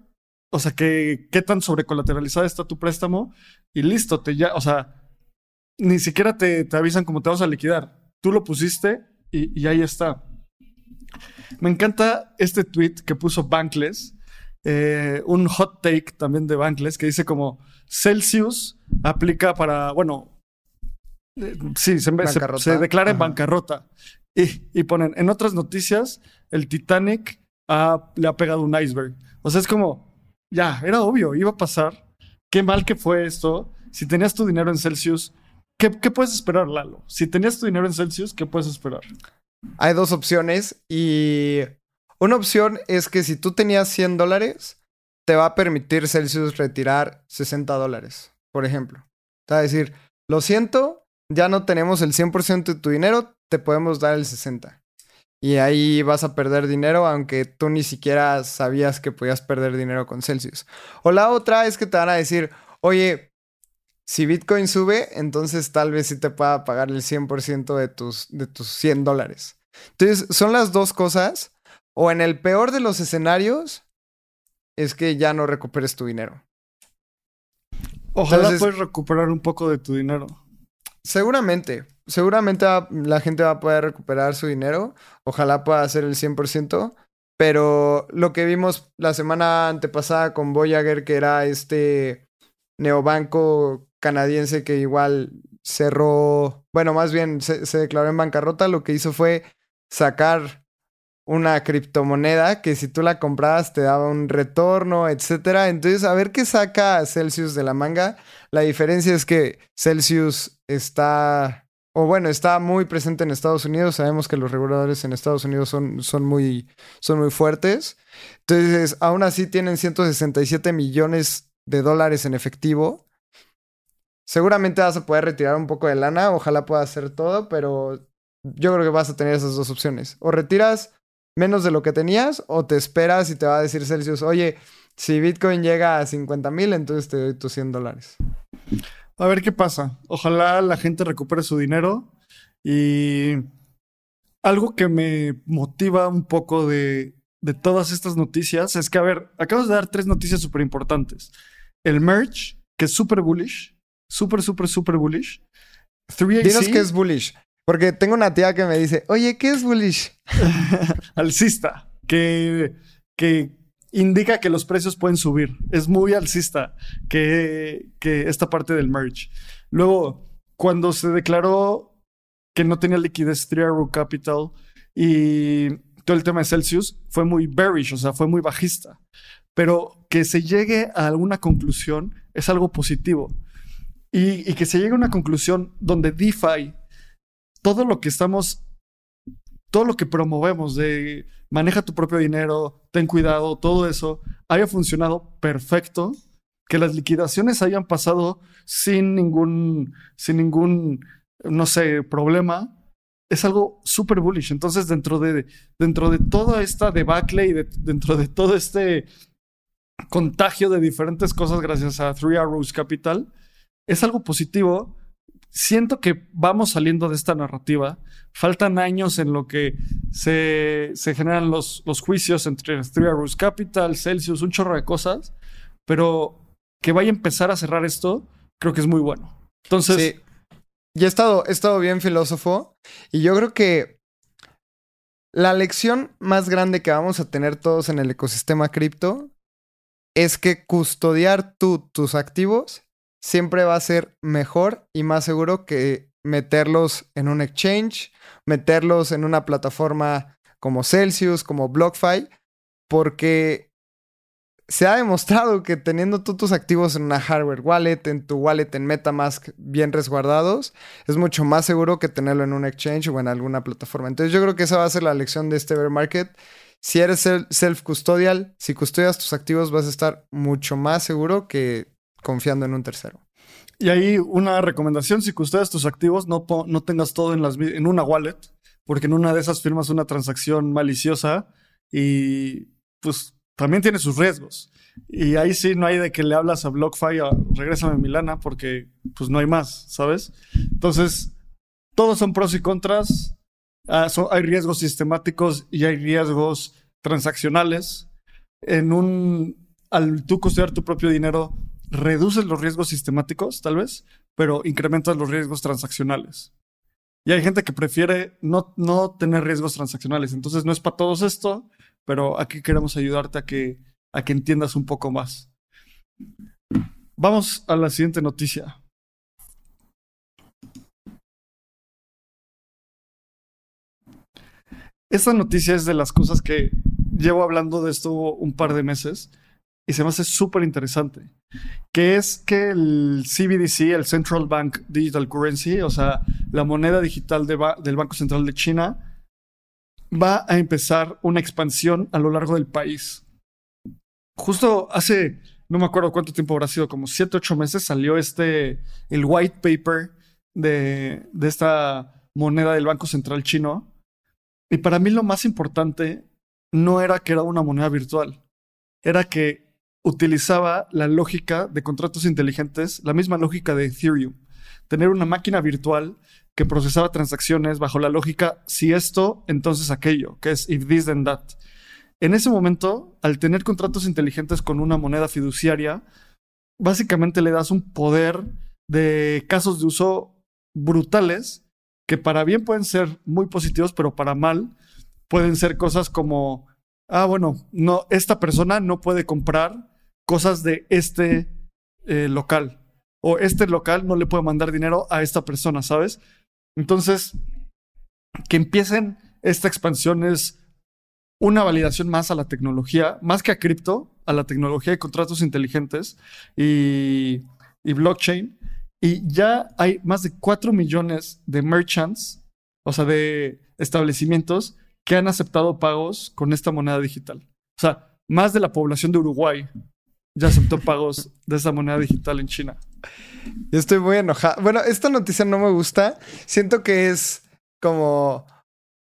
o sea, que qué tan sobrecolateralizada está tu préstamo y listo, te ya, o sea, ni siquiera te, te avisan cómo te vas a liquidar. Tú lo pusiste y, ahí está. Me encanta este tweet que puso Bankless, eh, un hot take también de Bankless, que dice como Celsius aplica para, bueno, sí, se, se- Bancarrota. se declara en bancarrota. Y, y ponen, en otras noticias, el Titanic ha- le ha pegado un iceberg. O sea, es como, ya, era obvio, iba a pasar. Qué mal que fue esto. Si tenías tu dinero en Celsius, ¿qué, qué puedes esperar, Lalo? Si tenías tu dinero en Celsius, ¿qué puedes esperar? Hay dos opciones y una opción es que si tú tenías 100 dólares, te va a permitir Celsius retirar 60 dólares, por ejemplo. Te va a decir, lo siento, ya no tenemos el 100% de tu dinero, te podemos dar el 60. Y ahí vas a perder dinero, aunque tú ni siquiera sabías que podías perder dinero con Celsius. O la otra es que te van a decir, oye, si Bitcoin sube, entonces tal vez sí te pueda pagar el 100% de tus, de tus 100 dólares. Entonces, son las dos cosas. O en el peor de los escenarios, es que ya no recuperes tu dinero. Ojalá puedas recuperar un poco de tu dinero. Seguramente, seguramente la gente va a poder recuperar su dinero. Ojalá pueda hacer el 100%. Pero lo que vimos la semana antepasada con Voyager, que era este neobanco canadiense que igual cerró, bueno, más bien se, se declaró en bancarrota, lo que hizo fue sacar una criptomoneda que si tú la comprabas te daba un retorno, etcétera. Entonces, a ver qué saca Celsius de la manga. La diferencia es que Celsius está, o bueno, está muy presente en Estados Unidos. Sabemos que los reguladores en Estados Unidos son, son, muy, son muy fuertes. Entonces, aún así tienen 167 millones de dólares en efectivo. Seguramente vas a poder retirar un poco de lana, ojalá pueda hacer todo, pero yo creo que vas a tener esas dos opciones. O retiras menos de lo que tenías o te esperas y te va a decir Celsius, oye, si Bitcoin llega a 50 mil, entonces te doy tus 100 dólares. A ver qué pasa. Ojalá la gente recupere su dinero. Y algo que me motiva un poco de, de todas estas noticias es que, a ver, acabas de dar tres noticias súper importantes. El merch, que es súper bullish. Súper, súper, súper bullish. 3AC, Dinos qué es bullish. Porque tengo una tía que me dice, oye, ¿qué es bullish? alcista, que, que indica que los precios pueden subir. Es muy alcista que, que esta parte del merge. Luego, cuando se declaró que no tenía liquidez 3 Arrow Capital y todo el tema de Celsius, fue muy bearish, o sea, fue muy bajista. Pero que se llegue a alguna conclusión es algo positivo. Y, y que se llegue a una conclusión donde DeFi, todo lo que estamos todo lo que promovemos de maneja tu propio dinero, ten cuidado, todo eso haya funcionado perfecto, que las liquidaciones hayan pasado sin ningún, sin ningún, no sé, problema, es algo súper bullish. Entonces, dentro de, dentro de toda esta debacle y de- dentro de todo este contagio de diferentes cosas gracias a Three Arrows Capital, es algo positivo. Siento que vamos saliendo de esta narrativa. Faltan años en lo que se, se generan los, los juicios entre Three Arrows Capital, Celsius, un chorro de cosas, pero que vaya a empezar a cerrar esto, creo que es muy bueno. Entonces, Sí. Y he estado, he estado bien filósofo. Y yo creo que la lección más grande que vamos a tener todos en el ecosistema cripto es que custodiar tú tus activos siempre va a ser mejor y más seguro que meterlos en un exchange, meterlos en una plataforma como Celsius, como BlockFi, porque se ha demostrado que teniendo tú tus activos en una hardware wallet, en tu wallet en MetaMask bien resguardados, es mucho más seguro que tenerlo en un exchange o en alguna plataforma. Entonces yo creo que esa va a ser la lección de este bear market. Si eres sel- self-custodial, si custodias tus activos vas a estar mucho más seguro que confiando en un tercero. Y ahí una recomendación, si custodias tus activos, no, no tengas todo en, las, en una wallet, porque en una de esas firmas una transacción maliciosa y pues también tiene sus riesgos. Y ahí sí no hay de que le hablas a BlockFi a regrésame mi lana porque pues no hay más, ¿sabes? Entonces, todos son pros y contras. Ah, hay riesgos sistemáticos y hay riesgos transaccionales. En un, al tú custodiar tu propio dinero, reduces los riesgos sistemáticos, tal vez, pero incrementas los riesgos transaccionales. Y hay gente que prefiere no, no tener riesgos transaccionales. Entonces no es para todos esto, pero aquí queremos ayudarte a que, a que entiendas un poco más. Vamos a la siguiente noticia. Esta noticia es de las cosas que llevo hablando de esto un par de meses y se me hace súper interesante, que es que el CBDC, el Central Bank Digital Currency, o sea, la moneda digital del Banco Central de China, va a empezar una expansión a lo largo del país. Justo hace, no me acuerdo cuánto tiempo habrá sido, como 7, 8 meses, salió este, el white paper de, de esta moneda del Banco Central chino. Y para mí lo más importante no era que era una moneda virtual, era que utilizaba la lógica de contratos inteligentes, la misma lógica de Ethereum. Tener una máquina virtual que procesaba transacciones bajo la lógica si esto, entonces aquello, que es if this, then that. En ese momento, al tener contratos inteligentes con una moneda fiduciaria, básicamente le das un poder de casos de uso brutales que para bien pueden ser muy positivos, pero para mal pueden ser cosas como, ah, bueno, no, esta persona no puede comprar cosas de este eh, local o este local no le puede mandar dinero a esta persona, ¿sabes? Entonces, que empiecen esta expansión es una validación más a la tecnología, más que a cripto, a la tecnología de contratos inteligentes y, y blockchain. Y ya hay más de 4 millones de merchants, o sea, de establecimientos que han aceptado pagos con esta moneda digital. O sea, más de la población de Uruguay ya aceptó pagos de esa moneda digital en China. Estoy muy enojado. Bueno, esta noticia no me gusta. Siento que es como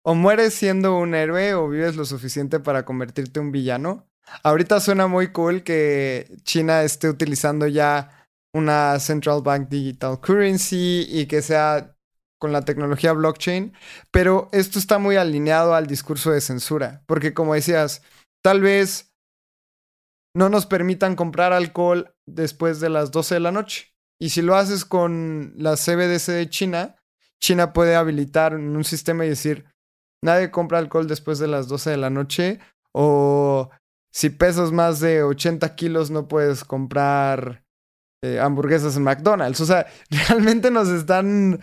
o mueres siendo un héroe o vives lo suficiente para convertirte en un villano. Ahorita suena muy cool que China esté utilizando ya una Central Bank Digital Currency y que sea con la tecnología blockchain, pero esto está muy alineado al discurso de censura, porque como decías, tal vez no nos permitan comprar alcohol después de las 12 de la noche. Y si lo haces con la CBDC de China, China puede habilitar un sistema y decir, nadie compra alcohol después de las 12 de la noche, o si pesas más de 80 kilos no puedes comprar eh, hamburguesas en McDonald's. O sea, realmente nos están...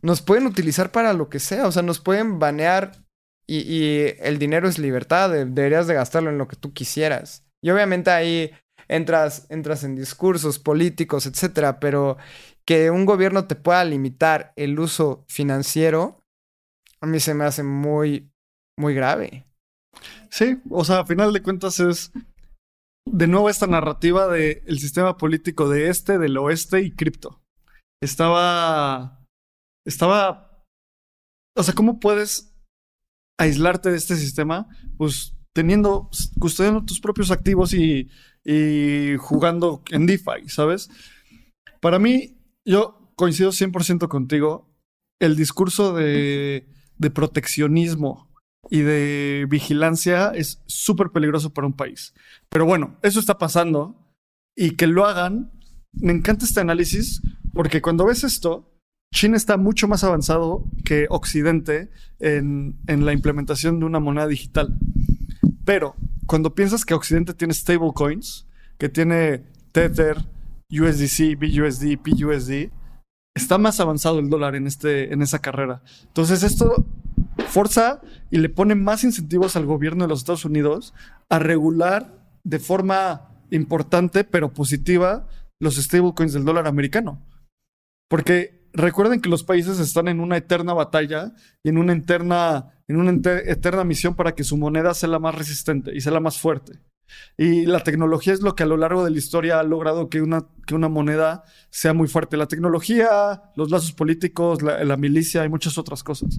Nos pueden utilizar para lo que sea, o sea, nos pueden banear y, el dinero es libertad, de- deberías de gastarlo en lo que tú quisieras. Y obviamente ahí entras, entras en discursos políticos, etcétera, pero que un gobierno te pueda limitar el uso financiero, a mí se me hace muy, muy grave. Sí, o sea, a final de cuentas es de nuevo esta narrativa del sistema político de este, del oeste y cripto. Estaba, estaba, o sea, ¿cómo puedes aislarte de este sistema? Pues teniendo, custodiando tus propios activos y, jugando en DeFi, ¿sabes? Para mí, yo coincido 100% contigo. El discurso de, de proteccionismo y de vigilancia es súper peligroso para un país. Pero bueno, eso está pasando y que lo hagan. Me encanta este análisis porque cuando ves esto, China está mucho más avanzado que Occidente en, en la implementación de una moneda digital. Pero cuando piensas que Occidente tiene stablecoins, que tiene Tether, USDC, BUSD, PUSD, está más avanzado el dólar en, este, en esa carrera. Entonces esto forza y le pone más incentivos al gobierno de los Estados Unidos a regular de forma importante pero positiva los stablecoins del dólar americano. Porque recuerden que los países están en una eterna batalla y en una eterna, en una eterna misión para que su moneda sea la más resistente y sea la más fuerte. Y la tecnología es lo que a lo largo de la historia ha logrado que una, que una moneda sea muy fuerte. La tecnología, los lazos políticos, la, milicia y muchas otras cosas.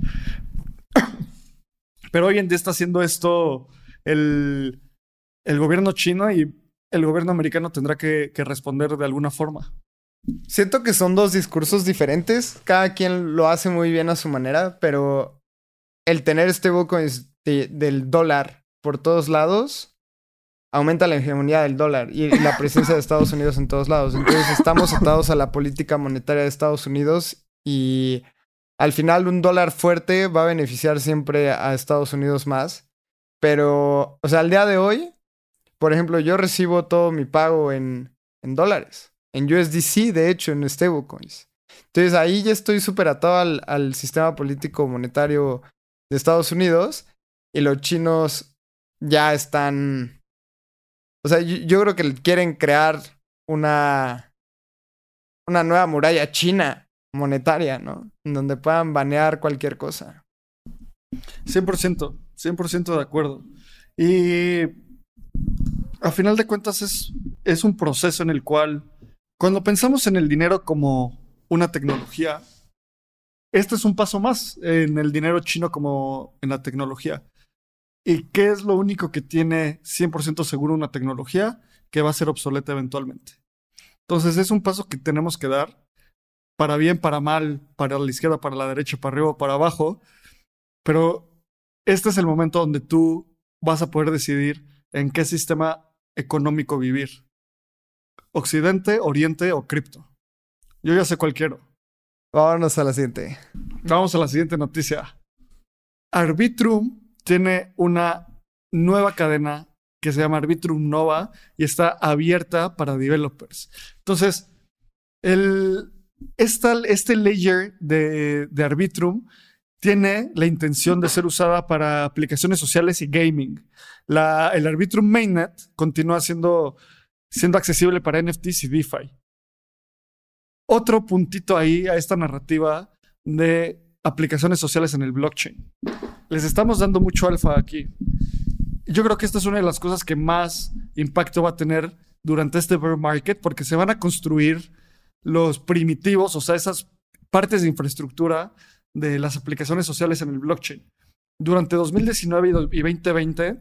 Pero hoy en día está haciendo esto el, el gobierno chino y el gobierno americano tendrá que responder de alguna forma. Siento que son dos discursos diferentes. Cada quien lo hace muy bien a su manera, pero el tener stablecoins de- del dólar por todos lados aumenta la hegemonía del dólar y la presencia de Estados Unidos en todos lados. Entonces estamos atados a la política monetaria de Estados Unidos y al final un dólar fuerte va a beneficiar siempre a Estados Unidos más. Pero, o sea, al día de hoy, por ejemplo, yo recibo todo mi pago en, en dólares. En USDC, de hecho, en stablecoins. Entonces ahí ya estoy súper atado al, al sistema político monetario de Estados Unidos y los chinos ya están... O sea, yo, yo creo que quieren crear una, una nueva muralla china monetaria, ¿no? En donde puedan banear cualquier cosa. 100%, 100% de acuerdo. Y a final de cuentas es, es un proceso en el cual, cuando pensamos en el dinero como una tecnología, este es un paso más en el dinero chino como en la tecnología. ¿Y qué es lo único que tiene 100% seguro una tecnología? Que va a ser obsoleta eventualmente. Entonces es un paso que tenemos que dar para bien, para mal, para la izquierda, para la derecha, para arriba, para abajo. Pero este es el momento donde tú vas a poder decidir en qué sistema económico vivir. Occidente, Oriente o cripto. Yo ya sé cuál quiero. Vámonos a la siguiente. Vamos a la siguiente noticia. Arbitrum tiene una nueva cadena que se llama Arbitrum Nova y está abierta para developers. Entonces, el, esta, este layer de, de Arbitrum tiene la intención de ser usada para aplicaciones sociales y gaming. La, el Arbitrum Mainnet continúa siendo, siendo accesible para NFTs y DeFi. Otro puntito ahí a esta narrativa de aplicaciones sociales en el blockchain. Les estamos dando mucho alfa aquí. Yo creo que esta es una de las cosas que más impacto va a tener durante este bear market porque se van a construir los primitivos, o sea, esas partes de infraestructura de las aplicaciones sociales en el blockchain. Durante 2019 y do- y 2020,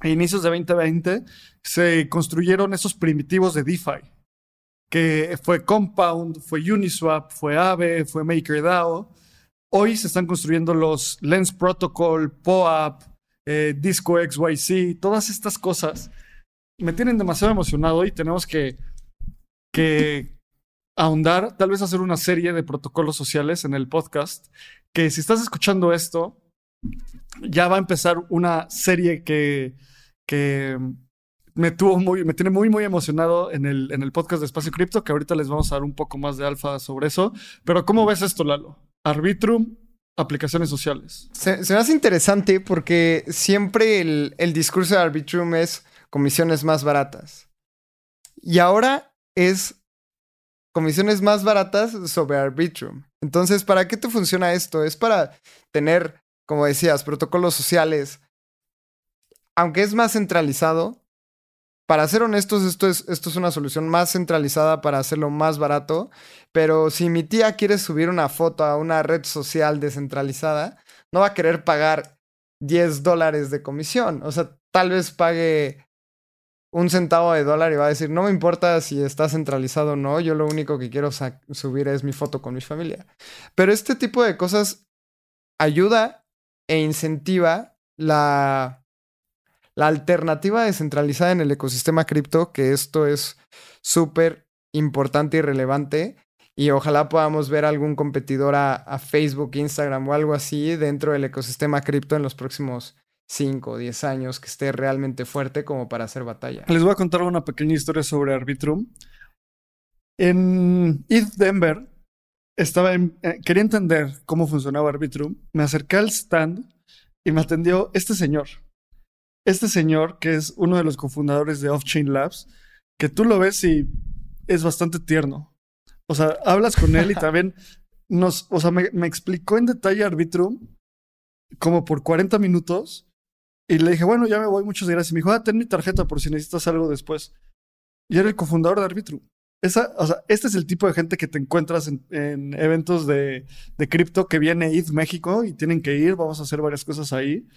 a inicios de 2020, se construyeron esos primitivos de DeFi, que fue Compound, fue Uniswap, fue Aave, fue MakerDAO. Hoy se están construyendo los Lens Protocol, POAP, eh, Disco XYZ, todas estas cosas me tienen demasiado emocionado y tenemos que, que ahondar, tal vez hacer una serie de protocolos sociales en el podcast, que si estás escuchando esto, ya va a empezar una serie que, que me tuvo muy, me tiene muy, muy emocionado en el, en el podcast de Espacio Cripto, que ahorita les vamos a dar un poco más de alfa sobre eso. Pero ¿cómo ves esto, Lalo? Arbitrum, aplicaciones sociales. Se, me hace interesante porque siempre el, el discurso de Arbitrum es comisiones más baratas. Y ahora es comisiones más baratas sobre Arbitrum. Entonces, ¿para qué te funciona esto? Es para tener, como decías, protocolos sociales. Aunque es más centralizado, para ser honestos, esto es, esto es una solución más centralizada para hacerlo más barato. Pero si mi tía quiere subir una foto a una red social descentralizada, no va a querer pagar 10 dólares de comisión. O sea, tal vez pague un centavo de dólar y va a decir, no me importa si está centralizado o no, yo lo único que quiero subir es mi foto con mi familia. Pero este tipo de cosas ayuda e incentiva la, la alternativa descentralizada en el ecosistema cripto, que esto es súper importante y relevante. Y ojalá podamos ver algún competidor a, Facebook, Instagram o algo así dentro del ecosistema cripto en los próximos 5 o 10 años que esté realmente fuerte como para hacer batalla. Les voy a contar una pequeña historia sobre Arbitrum. En ETH Denver, estaba en- eh, quería entender cómo funcionaba Arbitrum. Me acerqué al stand y me atendió este señor. Este señor, que es uno de los cofundadores de Off-Chain Labs, que tú lo ves y es bastante tierno. O sea, hablas con él y también nos, o sea, me, me explicó en detalle Arbitrum como por 40 minutos y le dije, bueno, ya me voy, muchas gracias. Y me dijo, ah, ten mi tarjeta por si necesitas algo después. Y era el cofundador de Arbitrum. Esa, o sea, este es el tipo de gente que te encuentras en, en eventos de, de cripto que viene ETH México y tienen que ir. Vamos a hacer varias cosas ahí.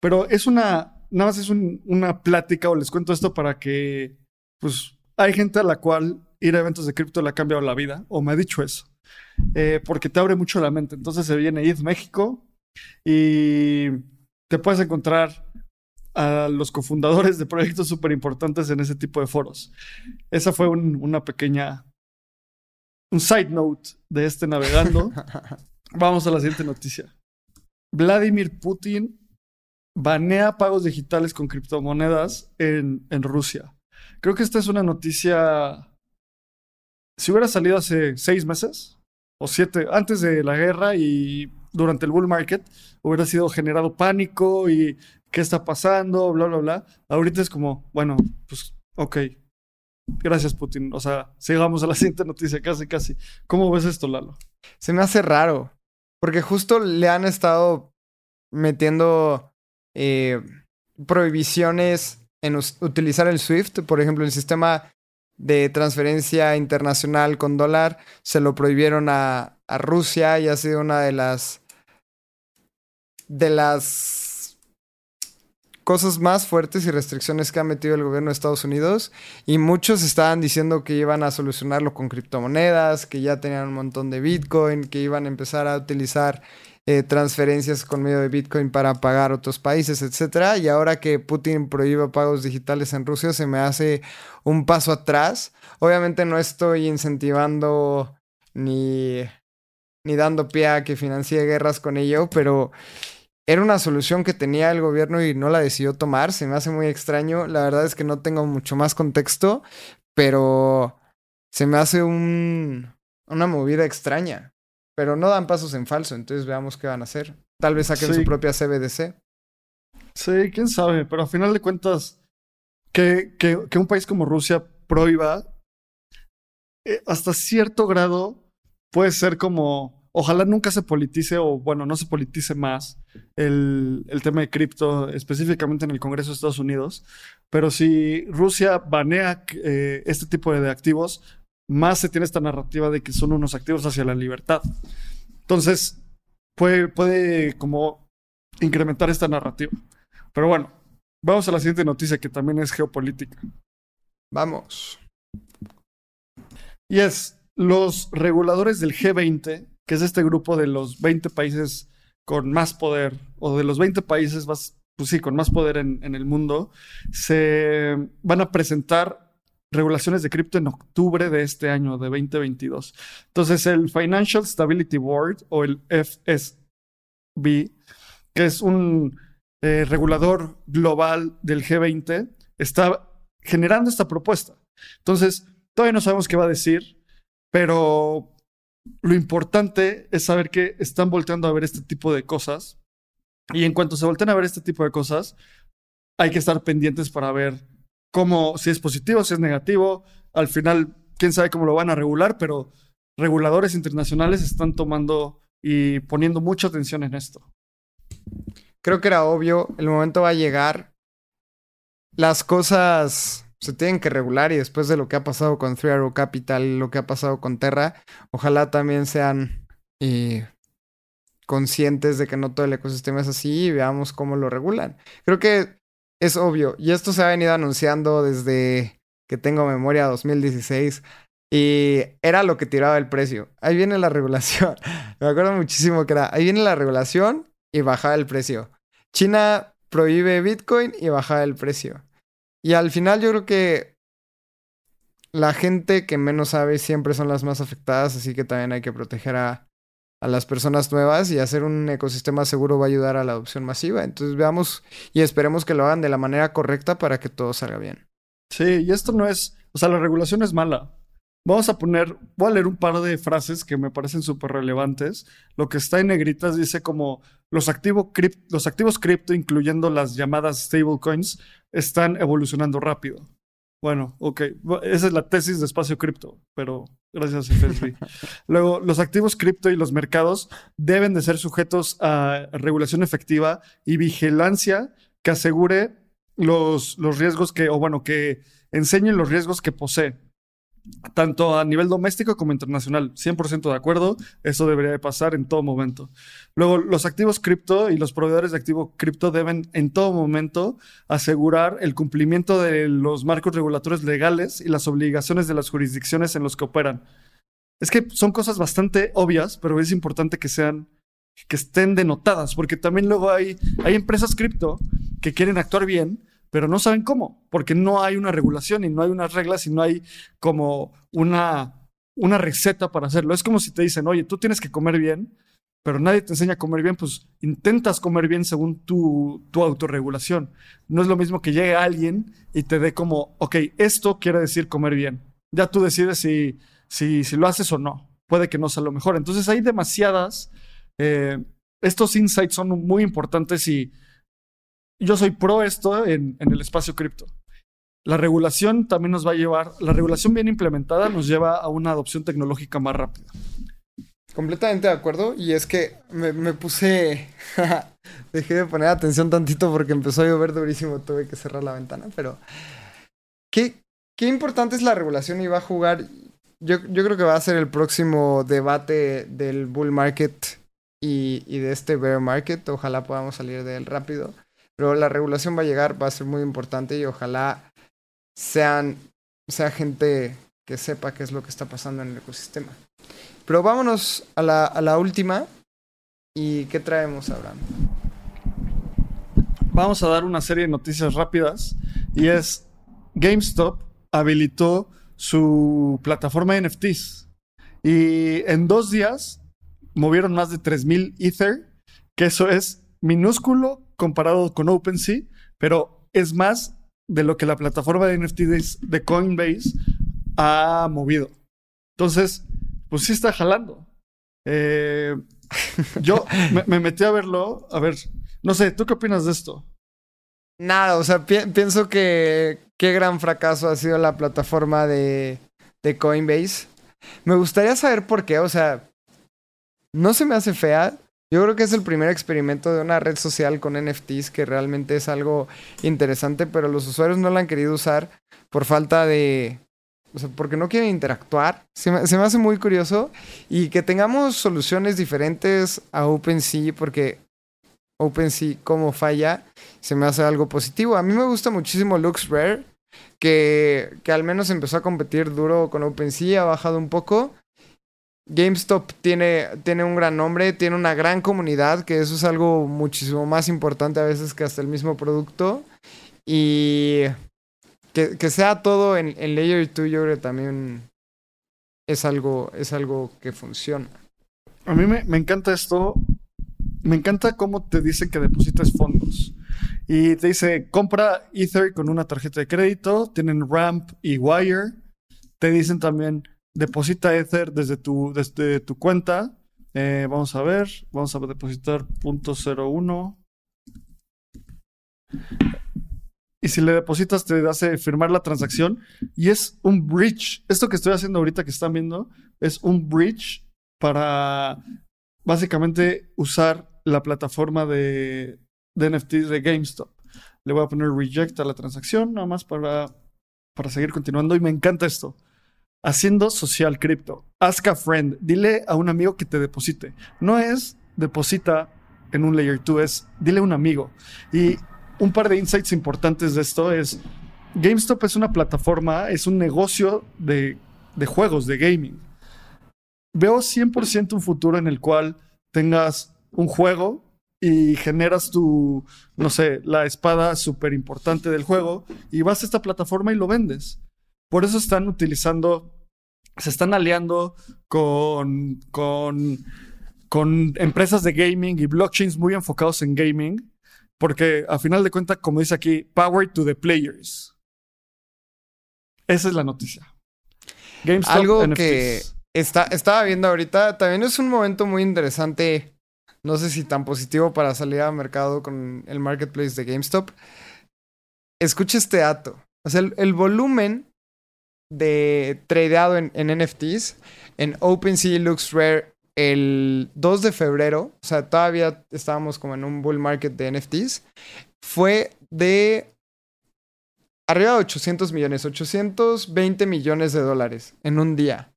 Pero es una, nada más es un- una plática o les cuento esto para que, pues, hay gente a la cual ir a eventos de cripto le ha cambiado la vida, o me ha dicho eso, eh, porque te abre mucho la mente. Entonces se viene ETH México y te puedes encontrar a los cofundadores de proyectos súper importantes en ese tipo de foros. Esa fue un- una pequeña, un side note de este navegando. Vamos a la siguiente noticia. Vladimir Putin banea pagos digitales con criptomonedas en, en Rusia. Creo que esta es una noticia. Si hubiera salido hace seis meses o siete, antes de la guerra y durante el bull market, hubiera sido generado pánico y qué está pasando, bla, bla, bla. Ahorita es como, bueno, pues, ok. Gracias, Putin. O sea, sigamos a la siguiente noticia, casi, casi. ¿Cómo ves esto, Lalo? Se me hace raro. Porque justo le han estado metiendo eh, prohibiciones en utilizar el SWIFT. Por ejemplo, el sistema de transferencia internacional con dólar se lo prohibieron a, a Rusia y ha sido una de las de las cosas más fuertes y restricciones que ha metido el gobierno de Estados Unidos y muchos estaban diciendo que iban a solucionarlo con criptomonedas, que ya tenían un montón de Bitcoin, que iban a empezar a utilizar eh, transferencias con medio de Bitcoin para pagar otros países, etcétera. Y ahora que Putin prohíbe pagos digitales en Rusia, se me hace un paso atrás. Obviamente no estoy incentivando ni, ni dando pie a que financie guerras con ello, pero era una solución que tenía el gobierno y no la decidió tomar. Se me hace muy extraño. La verdad es que no tengo mucho más contexto, pero se me hace un, una movida extraña. Pero no dan pasos en falso, entonces veamos qué van a hacer. Tal vez saquen Sí. su propia CBDC. Sí, quién sabe, pero a final de cuentas, que, que, que un país como Rusia prohíba, eh, hasta cierto grado puede ser como, ojalá nunca se politice o bueno, no se politice más el, el tema de cripto, específicamente en el Congreso de Estados Unidos, pero si Rusia banea eh, este tipo de activos, más se tiene esta narrativa de que son unos activos hacia la libertad. Entonces, puede, puede como incrementar esta narrativa. Pero bueno, vamos a la siguiente noticia que también es geopolítica. Vamos. Y es los reguladores del G20, que es este grupo de los 20 países con más poder, o de los 20 países más, pues sí, con más poder en, en el mundo, se van a presentar regulaciones de cripto en octubre de este año, de 2022. Entonces, el Financial Stability Board, o el FSB, que es un eh, regulador global del G20, está generando esta propuesta. Entonces, todavía no sabemos qué va a decir, pero lo importante es saber que están volteando a ver este tipo de cosas. Y en cuanto se voltean a ver este tipo de cosas, hay que estar pendientes para ver cómo, si es positivo, si es negativo. Al final, quién sabe cómo lo van a regular, pero reguladores internacionales están tomando y poniendo mucha atención en esto. Creo que era obvio, el momento va a llegar. Las cosas se tienen que regular y después de lo que ha pasado con Three Arrow Capital, lo que ha pasado con Terra, ojalá también sean eh, conscientes de que no todo el ecosistema es así y veamos cómo lo regulan. Creo que es obvio y esto se ha venido anunciando desde que tengo memoria 2016 y era lo que tiraba el precio. Ahí viene la regulación. Me acuerdo muchísimo que era, ahí viene la regulación y bajaba el precio. China prohíbe Bitcoin y bajaba el precio. Y al final yo creo que la gente que menos sabe siempre son las más afectadas, así que también hay que proteger a, a las personas nuevas y hacer un ecosistema seguro va a ayudar a la adopción masiva. Entonces veamos y esperemos que lo hagan de la manera correcta para que todo salga bien. Sí, y esto no es, o sea, la regulación es mala. Vamos a poner, voy a leer un par de frases que me parecen súper relevantes. Lo que está en negritas dice como los, los activos cripto, incluyendo las llamadas stablecoins, están evolucionando rápido. Bueno, ok, esa es la tesis de espacio cripto, pero gracias FSB. Luego, los activos cripto y los mercados deben de ser sujetos a regulación efectiva y vigilancia que asegure los, los riesgos que, o bueno, que enseñen los riesgos que posee. Tanto a nivel doméstico como internacional. 100% de acuerdo, eso debería de pasar en todo momento. Luego, los activos cripto y los proveedores de activo cripto deben en todo momento asegurar el cumplimiento de los marcos regulatorios legales y las obligaciones de las jurisdicciones en los que operan. Es que son cosas bastante obvias, pero es importante que sean que estén denotadas, porque también luego hay, hay empresas cripto que quieren actuar bien, pero no saben cómo, porque no hay una regulación y no hay unas reglas y no hay como una, una receta para hacerlo. Es como si te dicen, oye, tú tienes que comer bien, pero nadie te enseña a comer bien, pues intentas comer bien según tu, tu autorregulación. No es lo mismo que llegue alguien y te dé como, ok, esto quiere decir comer bien. Ya tú decides si, si, si lo haces o no. Puede que no sea lo mejor. Entonces hay demasiadas eh, estos insights son muy importantes y yo soy pro esto en, el espacio cripto. La regulación también nos va a llevar, la regulación bien implementada nos lleva a una adopción tecnológica más rápida. Completamente de acuerdo. Y es que me, me puse. Dejé de poner atención tantito porque empezó a llover durísimo. Tuve que cerrar la ventana. Pero. ¿Qué, qué importante es la regulación y va a jugar? Yo, yo creo que va a ser el próximo debate del bull market y, y de este bear market. Ojalá podamos salir de él rápido. Pero la regulación va a llegar, va a ser muy importante y ojalá sean, sea gente que sepa qué es lo que está pasando en el ecosistema. Pero vámonos a la, a la última. ¿Y qué traemos, Abraham? Vamos a dar una serie de noticias rápidas y es GameStop habilitó su plataforma de NFTs y en dos días movieron más de 3000 Ether, que eso es minúsculo comparado con OpenSea, pero es más de lo que la plataforma de NFTs de Coinbase ha movido. Entonces, pues sí está jalando. Eh, yo me, me, metí a verlo. A ver, no sé, ¿tú qué opinas de esto? Nada, o sea, pi pienso que qué gran fracaso ha sido la plataforma de, de Coinbase. Me gustaría saber por qué, o sea, no se me hace fea. Yo creo que es el primer experimento de una red social con NFTs que realmente es algo interesante, pero los usuarios no la han querido usar por falta de... O sea, porque no quieren interactuar. Se me, hace muy curioso. Y que tengamos soluciones diferentes a OpenSea, porque OpenSea como falla, se me hace algo positivo. A mí me gusta muchísimo LuxRare, que, que al menos empezó a competir duro con OpenSea, ha bajado un poco. GameStop tiene, tiene un gran nombre, tiene una gran comunidad, que eso es algo muchísimo más importante a veces que hasta el mismo producto. Y que, que sea todo en, en, Layer 2 yo creo que también es algo, es algo que funciona. A mí me, me encanta esto. Me encanta cómo te dice que depositas fondos. Y te dice, compra Ether con una tarjeta de crédito. Tienen Ramp y Wire. Te dicen también, deposita Ether desde tu, desde tu cuenta. Eh, vamos a ver, vamos a depositar .01. Y si le depositas, te hace firmar la transacción. Y es un bridge. Esto que estoy haciendo ahorita que están viendo es un bridge para básicamente usar la plataforma de, de NFTs de GameStop. Le voy a poner reject a la transacción, nada más para, para seguir continuando. Y me encanta esto. Haciendo social cripto. Ask a friend. Dile a un amigo que te deposite. No es deposita en un layer 2, es dile a un amigo. Y un par de insights importantes de esto es GameStop es una plataforma, es un negocio de, de juegos, de gaming. Veo 100% un futuro en el cual tengas un juego y generas tu, no sé, la espada súper importante del juego y vas a esta plataforma y lo vendes. Por eso están utilizando, se están aliando con, con, con empresas de gaming y blockchains muy enfocados en gaming, porque a final de cuentas, como dice aquí, power to the players. Esa es la noticia. GameStop Algo NFTs. que está, estaba viendo ahorita, también es un momento muy interesante, no sé si tan positivo para salir al mercado con el marketplace de GameStop. Escucha este dato. O sea, el, el volumen de tradeado en, en, NFTs en OpenSea Looks Rare el 2 de febrero, o sea, todavía estábamos como en un bull market de NFTs, fue de arriba de 800 millones, 820 millones de dólares en un día.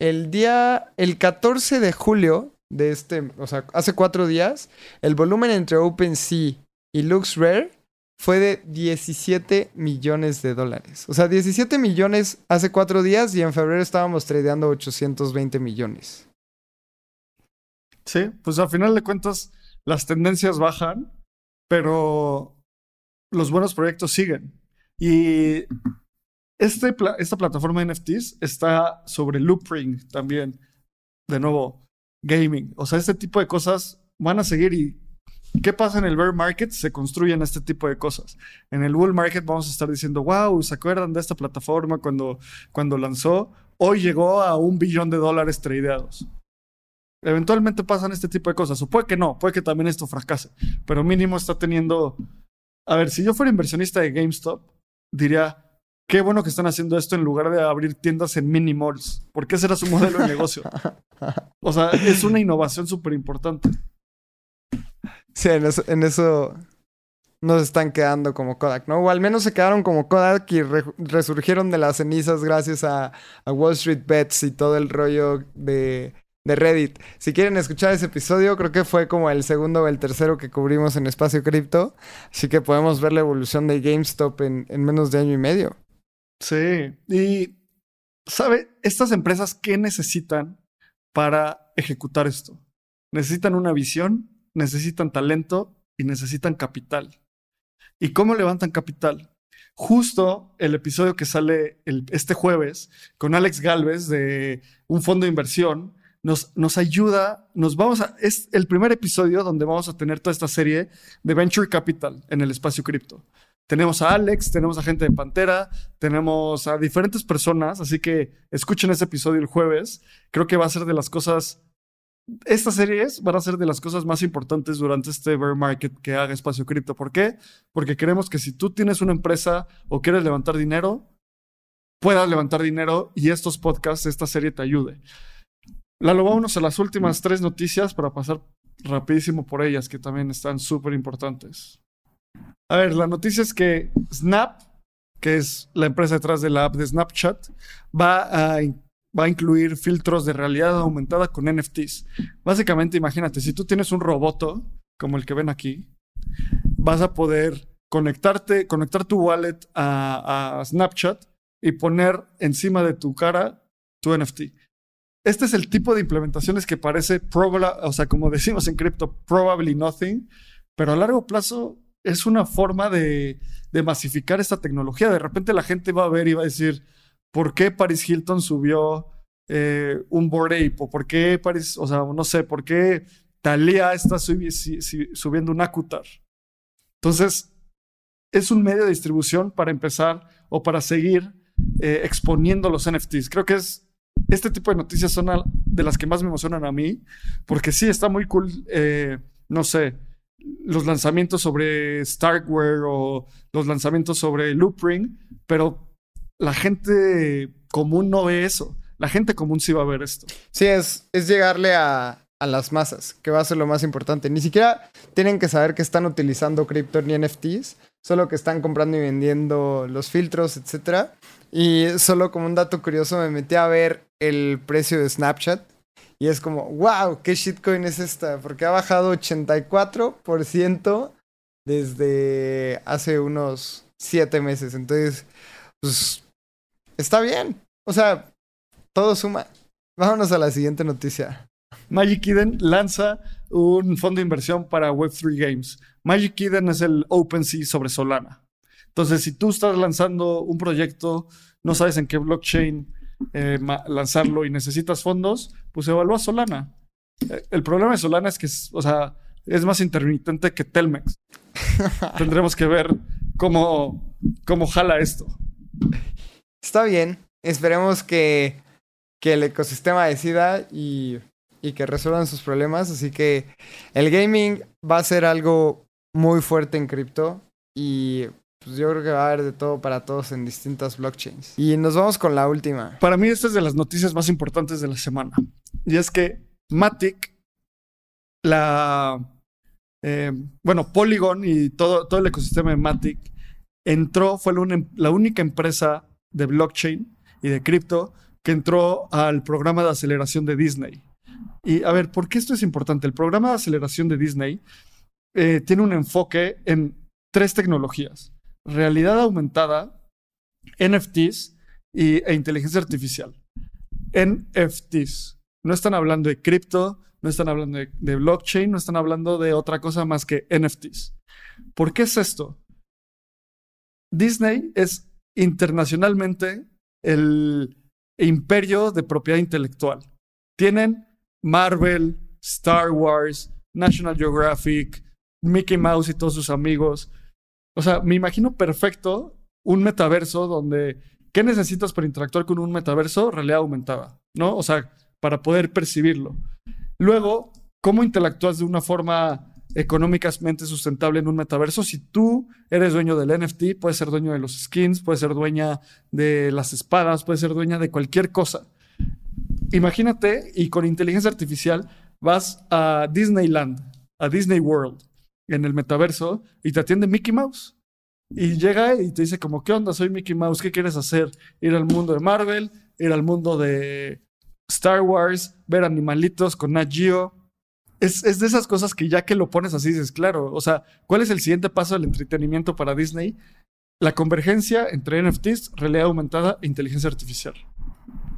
El día, el 14 de julio de este, o sea, hace cuatro días, el volumen entre OpenSea y LuxRare fue de 17 millones de dólares. O sea, 17 millones hace cuatro días y en febrero estábamos tradeando 820 millones. Sí, pues al final de cuentas las tendencias bajan, pero los buenos proyectos siguen. Y este pla- esta plataforma de NFTs está sobre Loopring también. De nuevo, gaming. O sea, este tipo de cosas van a seguir y ¿qué pasa en el bear market? Se construyen este tipo de cosas. En el bull market vamos a estar diciendo, wow, ¿se acuerdan de esta plataforma cuando, cuando lanzó? Hoy llegó a un billón de dólares tradeados. Eventualmente pasan este tipo de cosas. O puede que no, puede que también esto fracase. Pero mínimo está teniendo... A ver, si yo fuera inversionista de GameStop, diría, qué bueno que están haciendo esto en lugar de abrir tiendas en mini malls. Porque ese era su modelo de negocio. O sea, es una innovación súper importante. Sí, en eso, en eso nos están quedando como Kodak, ¿no? O al menos se quedaron como Kodak y re- resurgieron de las cenizas gracias a, a Wall Street Bets y todo el rollo de, de Reddit. Si quieren escuchar ese episodio, creo que fue como el segundo o el tercero que cubrimos en Espacio Cripto. Así que podemos ver la evolución de GameStop en, en menos de año y medio. Sí. Y, ¿sabe? Estas empresas, ¿qué necesitan para ejecutar esto? Necesitan una visión, necesitan talento y necesitan capital. ¿Y cómo levantan capital? Justo el episodio que sale este jueves con Alex Galvez de un fondo de inversión nos, nos ayuda, nos vamos a, es el primer episodio donde vamos a tener toda esta serie de Venture Capital en el espacio cripto. Tenemos a Alex, tenemos a gente de Pantera, tenemos a diferentes personas, así que escuchen ese episodio el jueves. Creo que va a ser de las cosas, estas series van a ser de las cosas más importantes durante este bear market que haga espacio cripto. ¿Por qué? Porque queremos que si tú tienes una empresa o quieres levantar dinero, puedas levantar dinero y estos podcasts, esta serie te ayude. Lalo, vámonos a las últimas tres noticias para pasar rapidísimo por ellas, que también están súper importantes. A ver, la noticia es que Snap, que es la empresa detrás de la app de Snapchat, va a, va a incluir filtros de realidad aumentada con NFTs. Básicamente, imagínate, si tú tienes un roboto, como el que ven aquí, vas a poder conectarte, conectar tu wallet a, Snapchat y poner encima de tu cara tu NFT. Este es el tipo de implementaciones que parece, proba- o sea, como decimos en cripto, probably nothing, pero a largo plazo es una forma de, de masificar esta tecnología. De repente la gente va a ver y va a decir, ¿por qué Paris Hilton subió eh, un Bored Ape? ¿O por qué Paris, o sea, no sé, por qué Thalía está subiendo un Akutar? Entonces, es un medio de distribución para empezar o para seguir eh, exponiendo los NFTs. Creo que es este tipo de noticias son de las que más me emocionan a mí, porque sí está muy cool, eh, no sé, los lanzamientos sobre Starkware o los lanzamientos sobre Loopring, pero la gente común no ve eso. La gente común sí va a ver esto. Sí, es, es llegarle a, a las masas, que va a ser lo más importante. Ni siquiera tienen que saber que están utilizando cripto ni NFTs, solo que están comprando y vendiendo los filtros, etc. Y solo como un dato curioso, me metí a ver el precio de Snapchat. Y es como, wow, ¿qué shitcoin es esta? Porque ha bajado 84% desde hace unos 7 meses. Entonces, pues, está bien. O sea, todo suma. Vámonos a la siguiente noticia. Magic Eden lanza un fondo de inversión para Web3 Games. Magic Eden es el OpenSea sobre Solana. Entonces, si tú estás lanzando un proyecto, no sabes en qué blockchain eh, lanzarlo y necesitas fondos, pues evalúa Solana. Eh, el problema de Solana es que, es, o sea, es más intermitente que Telmex. Tendremos que ver cómo, cómo jala esto. Está bien. Esperemos que, que el ecosistema decida y, y que resuelvan sus problemas. Así que el gaming va a ser algo muy fuerte en cripto. Y pues yo creo que va a haber de todo para todos en distintas blockchains. Y nos vamos con la última. Para mí, esta es de las noticias más importantes de la semana. Y es que Matic, la. eh, bueno, Polygon y todo, todo el ecosistema de Matic entró, fue la, la única empresa de blockchain y de cripto que entró al programa de aceleración de Disney. Y a ver, ¿por qué esto es importante? El programa de aceleración de Disney eh, tiene un enfoque en tres tecnologías. Realidad aumentada, NFTs y, e inteligencia artificial. NFTs. No están hablando de cripto, no están hablando de, de blockchain, no están hablando de otra cosa más que NFTs. ¿Por qué es esto? Disney es internacionalmente el imperio de propiedad intelectual. Tienen Marvel, Star Wars, National Geographic, Mickey Mouse y todos sus amigos. O sea, me imagino perfecto un metaverso donde ¿qué necesitas para interactuar con un metaverso? Realidad aumentada, ¿no? O sea, para poder percibirlo. Luego, ¿cómo interactúas de una forma económicamente sustentable en un metaverso? Si tú eres dueño del NFT, puedes ser dueño de los skins, puedes ser dueña de las espadas, puedes ser dueña de cualquier cosa. Imagínate, y con inteligencia artificial vas a Disneyland, a Disney World, en el metaverso, y te atiende Mickey Mouse. Y llega y te dice como, ¿qué onda? Soy Mickey Mouse, ¿qué quieres hacer? Ir al mundo de Marvel, ir al mundo de Star Wars, ver animalitos con Nat Geo. Es, es de esas cosas que ya que lo pones así dices, claro, o sea, ¿cuál es el siguiente paso del entretenimiento para Disney? La convergencia entre NFTs, realidad aumentada e inteligencia artificial.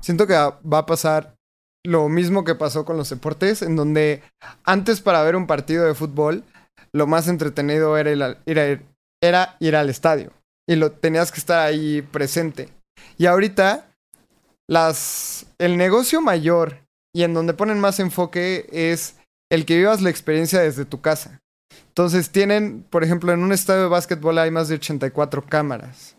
Siento que va a pasar lo mismo que pasó con los deportes, en donde antes para ver un partido de fútbol, lo más entretenido era ir, al- ir a- era ir al estadio. Y lo tenías que estar ahí presente. Y ahorita, las, el negocio mayor y en donde ponen más enfoque es el que vivas la experiencia desde tu casa. Entonces tienen, por ejemplo, en un estadio de básquetbol hay más de 84 cámaras.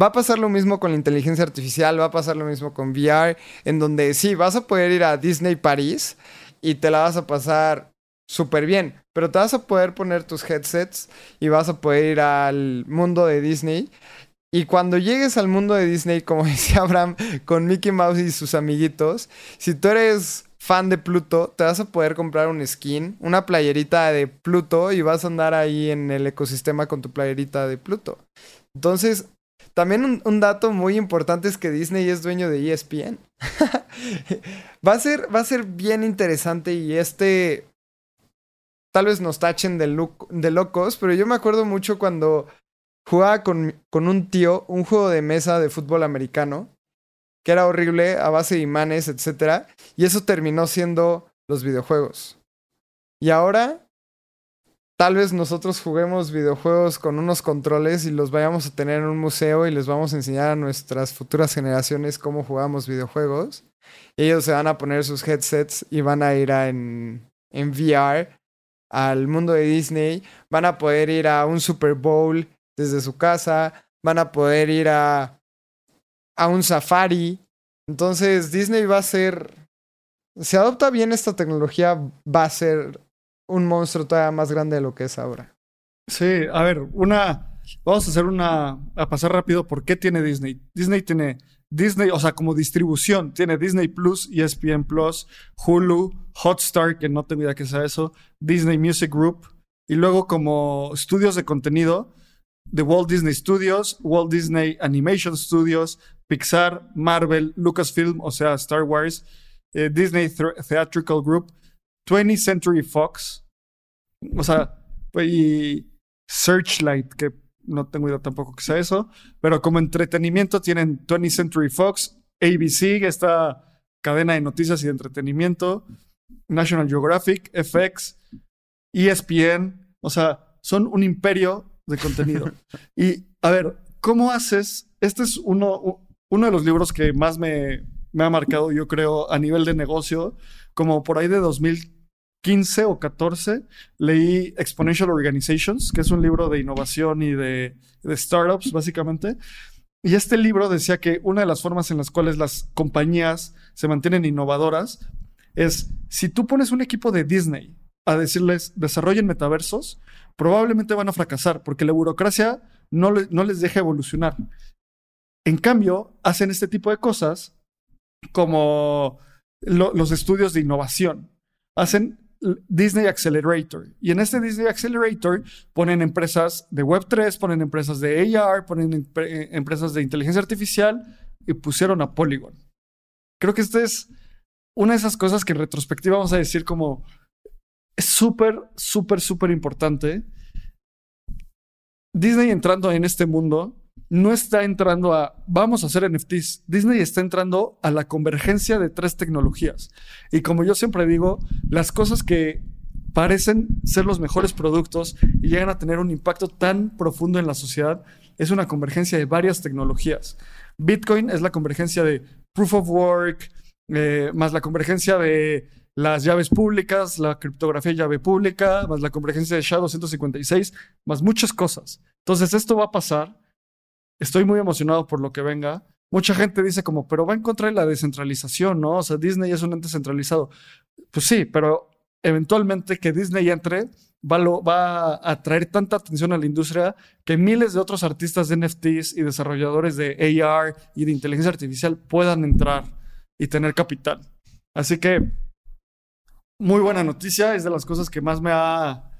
Va a pasar lo mismo con la inteligencia artificial, va a pasar lo mismo con VR, en donde sí, vas a poder ir a Disney París y te la vas a pasar súper bien, pero te vas a poder poner tus headsets y vas a poder ir al mundo de Disney. Y cuando llegues al mundo de Disney, como decía Abraham, con Mickey Mouse y sus amiguitos, si tú eres fan de Pluto, te vas a poder comprar un skin, una playerita de Pluto y vas a andar ahí en el ecosistema con tu playerita de Pluto. Entonces, también un, dato muy importante es que Disney es dueño de ESPN. va, a ser, va a ser bien interesante y este... Tal vez nos tachen de, loc- de locos, pero yo me acuerdo mucho cuando jugaba con un tío un juego de mesa de fútbol americano, que era horrible a base de imanes, etc. Y eso terminó siendo los videojuegos. Y ahora tal vez nosotros juguemos videojuegos con unos controles y los vayamos a tener en un museo y les vamos a enseñar a nuestras futuras generaciones cómo jugamos videojuegos. Ellos se van a poner sus headsets y van a ir a en, en VR al mundo de Disney. Van a poder ir a un Super Bowl desde su casa. Van a poder ir a, a un safari. Entonces Disney va a ser... Si adopta bien esta tecnología, va a ser un monstruo todavía más grande de lo que es ahora. Sí, a ver, una. Vamos a hacer una. A pasar rápido. ¿Por qué tiene Disney? Disney tiene. Disney, o sea, como distribución, tiene Disney Plus, ESPN Plus, Hulu, Hotstar, que no tengo idea que sea eso, Disney Music Group, y luego como estudios de contenido, The Walt Disney Studios, Walt Disney Animation Studios, Pixar, Marvel, Lucasfilm, o sea, Star Wars, eh, Disney Theatrical Group, 20th Century Fox, o sea, pues, y Searchlight, que no tengo idea tampoco que sea eso, pero como entretenimiento tienen 20th Century Fox, ABC, esta cadena de noticias y de entretenimiento, National Geographic, FX, ESPN, o sea, son un imperio de contenido. y a ver, ¿cómo haces? Este es uno, uno de los libros que más me, ha marcado, yo creo, a nivel de negocio, como por ahí de 2015 o 14, leí Exponential Organizations, que es un libro de innovación y de, startups, básicamente. Y este libro decía que una de las formas en las cuales las compañías se mantienen innovadoras es si tú pones un equipo de Disney a decirles desarrollen metaversos, probablemente van a fracasar porque la burocracia no les deja evolucionar. En cambio, hacen este tipo de cosas como lo- los estudios de innovación. Hacen Disney Accelerator. Y en este Disney Accelerator ponen empresas de Web3, ponen empresas de AR, ponen eh, empresas de inteligencia artificial y pusieron a Polygon. Creo que esta es una de esas cosas que en retrospectiva vamos a decir como es súper, súper, súper importante. Disney entrando en este mundo no está entrando a vamos a hacer NFTs. Disney está entrando a la convergencia de tres tecnologías. Y como yo siempre digo, las cosas que parecen ser los mejores productos y llegan a tener un impacto tan profundo en la sociedad es una convergencia de varias tecnologías. Bitcoin es la convergencia de proof of work, eh, más la convergencia de las llaves públicas, la criptografía llave pública, más la convergencia de SHA-256, más muchas cosas. Entonces esto va a pasar Estoy muy emocionado por lo que venga. Mucha gente dice como, pero va en contra de la descentralización, ¿no? O sea, Disney es un ente centralizado. Pues sí, pero eventualmente que Disney entre va, a atraer tanta atención a la industria que miles de otros artistas de NFTs y desarrolladores de AR y de inteligencia artificial puedan entrar y tener capital. Así que, muy buena noticia, es de las cosas que más me ha,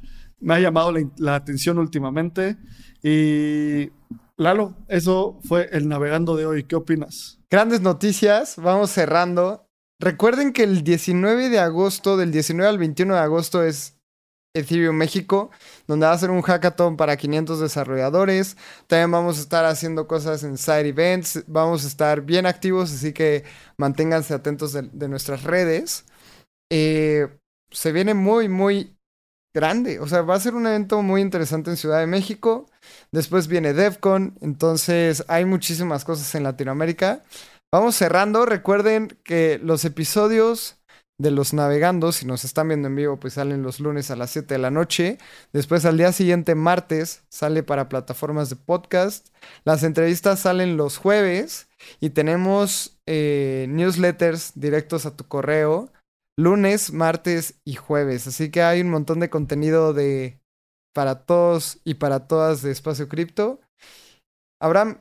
me ha llamado la, la atención últimamente. Y Lalo, eso fue el navegando de hoy. ¿Qué opinas? Grandes noticias, vamos cerrando. Recuerden que el 19 de agosto, del 19 al 21 de agosto es Ethereum México, donde va a ser un hackathon para 500 desarrolladores. También vamos a estar haciendo cosas en side events, vamos a estar bien activos, así que manténganse atentos de, nuestras redes. Eh, se viene muy, muy grande, o sea, va a ser un evento muy interesante en Ciudad de México. Después viene DevCon, entonces hay muchísimas cosas en Latinoamérica. Vamos cerrando. Recuerden que los episodios de los navegando, si nos están viendo en vivo, pues salen los lunes a las 7 de la noche. Después al día siguiente, martes, sale para plataformas de podcast. Las entrevistas salen los jueves y tenemos eh, newsletters directos a tu correo lunes, martes y jueves. Así que hay un montón de contenido de para todos y para todas de Espacio Cripto. Abraham,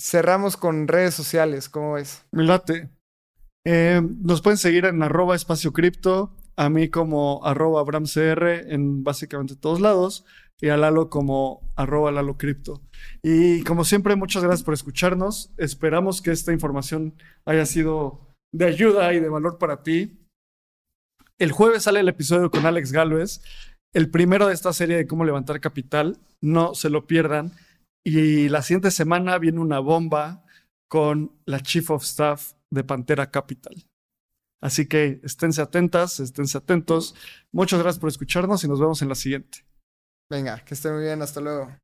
cerramos con redes sociales, ¿cómo ves? Me late. Eh, nos pueden seguir en arroba espacio cripto, a mí como arroba abramcr en básicamente todos lados y a Lalo como arroba Lalo Cripto. Y como siempre, muchas gracias por escucharnos. Esperamos que esta información haya sido de ayuda y de valor para ti. El jueves sale el episodio con Alex Galvez el primero de esta serie de cómo levantar capital. No se lo pierdan. Y la siguiente semana viene una bomba con la Chief of Staff de Pantera Capital. Así que esténse atentas, esténse atentos. Muchas gracias por escucharnos y nos vemos en la siguiente. Venga, que esté muy bien. Hasta luego.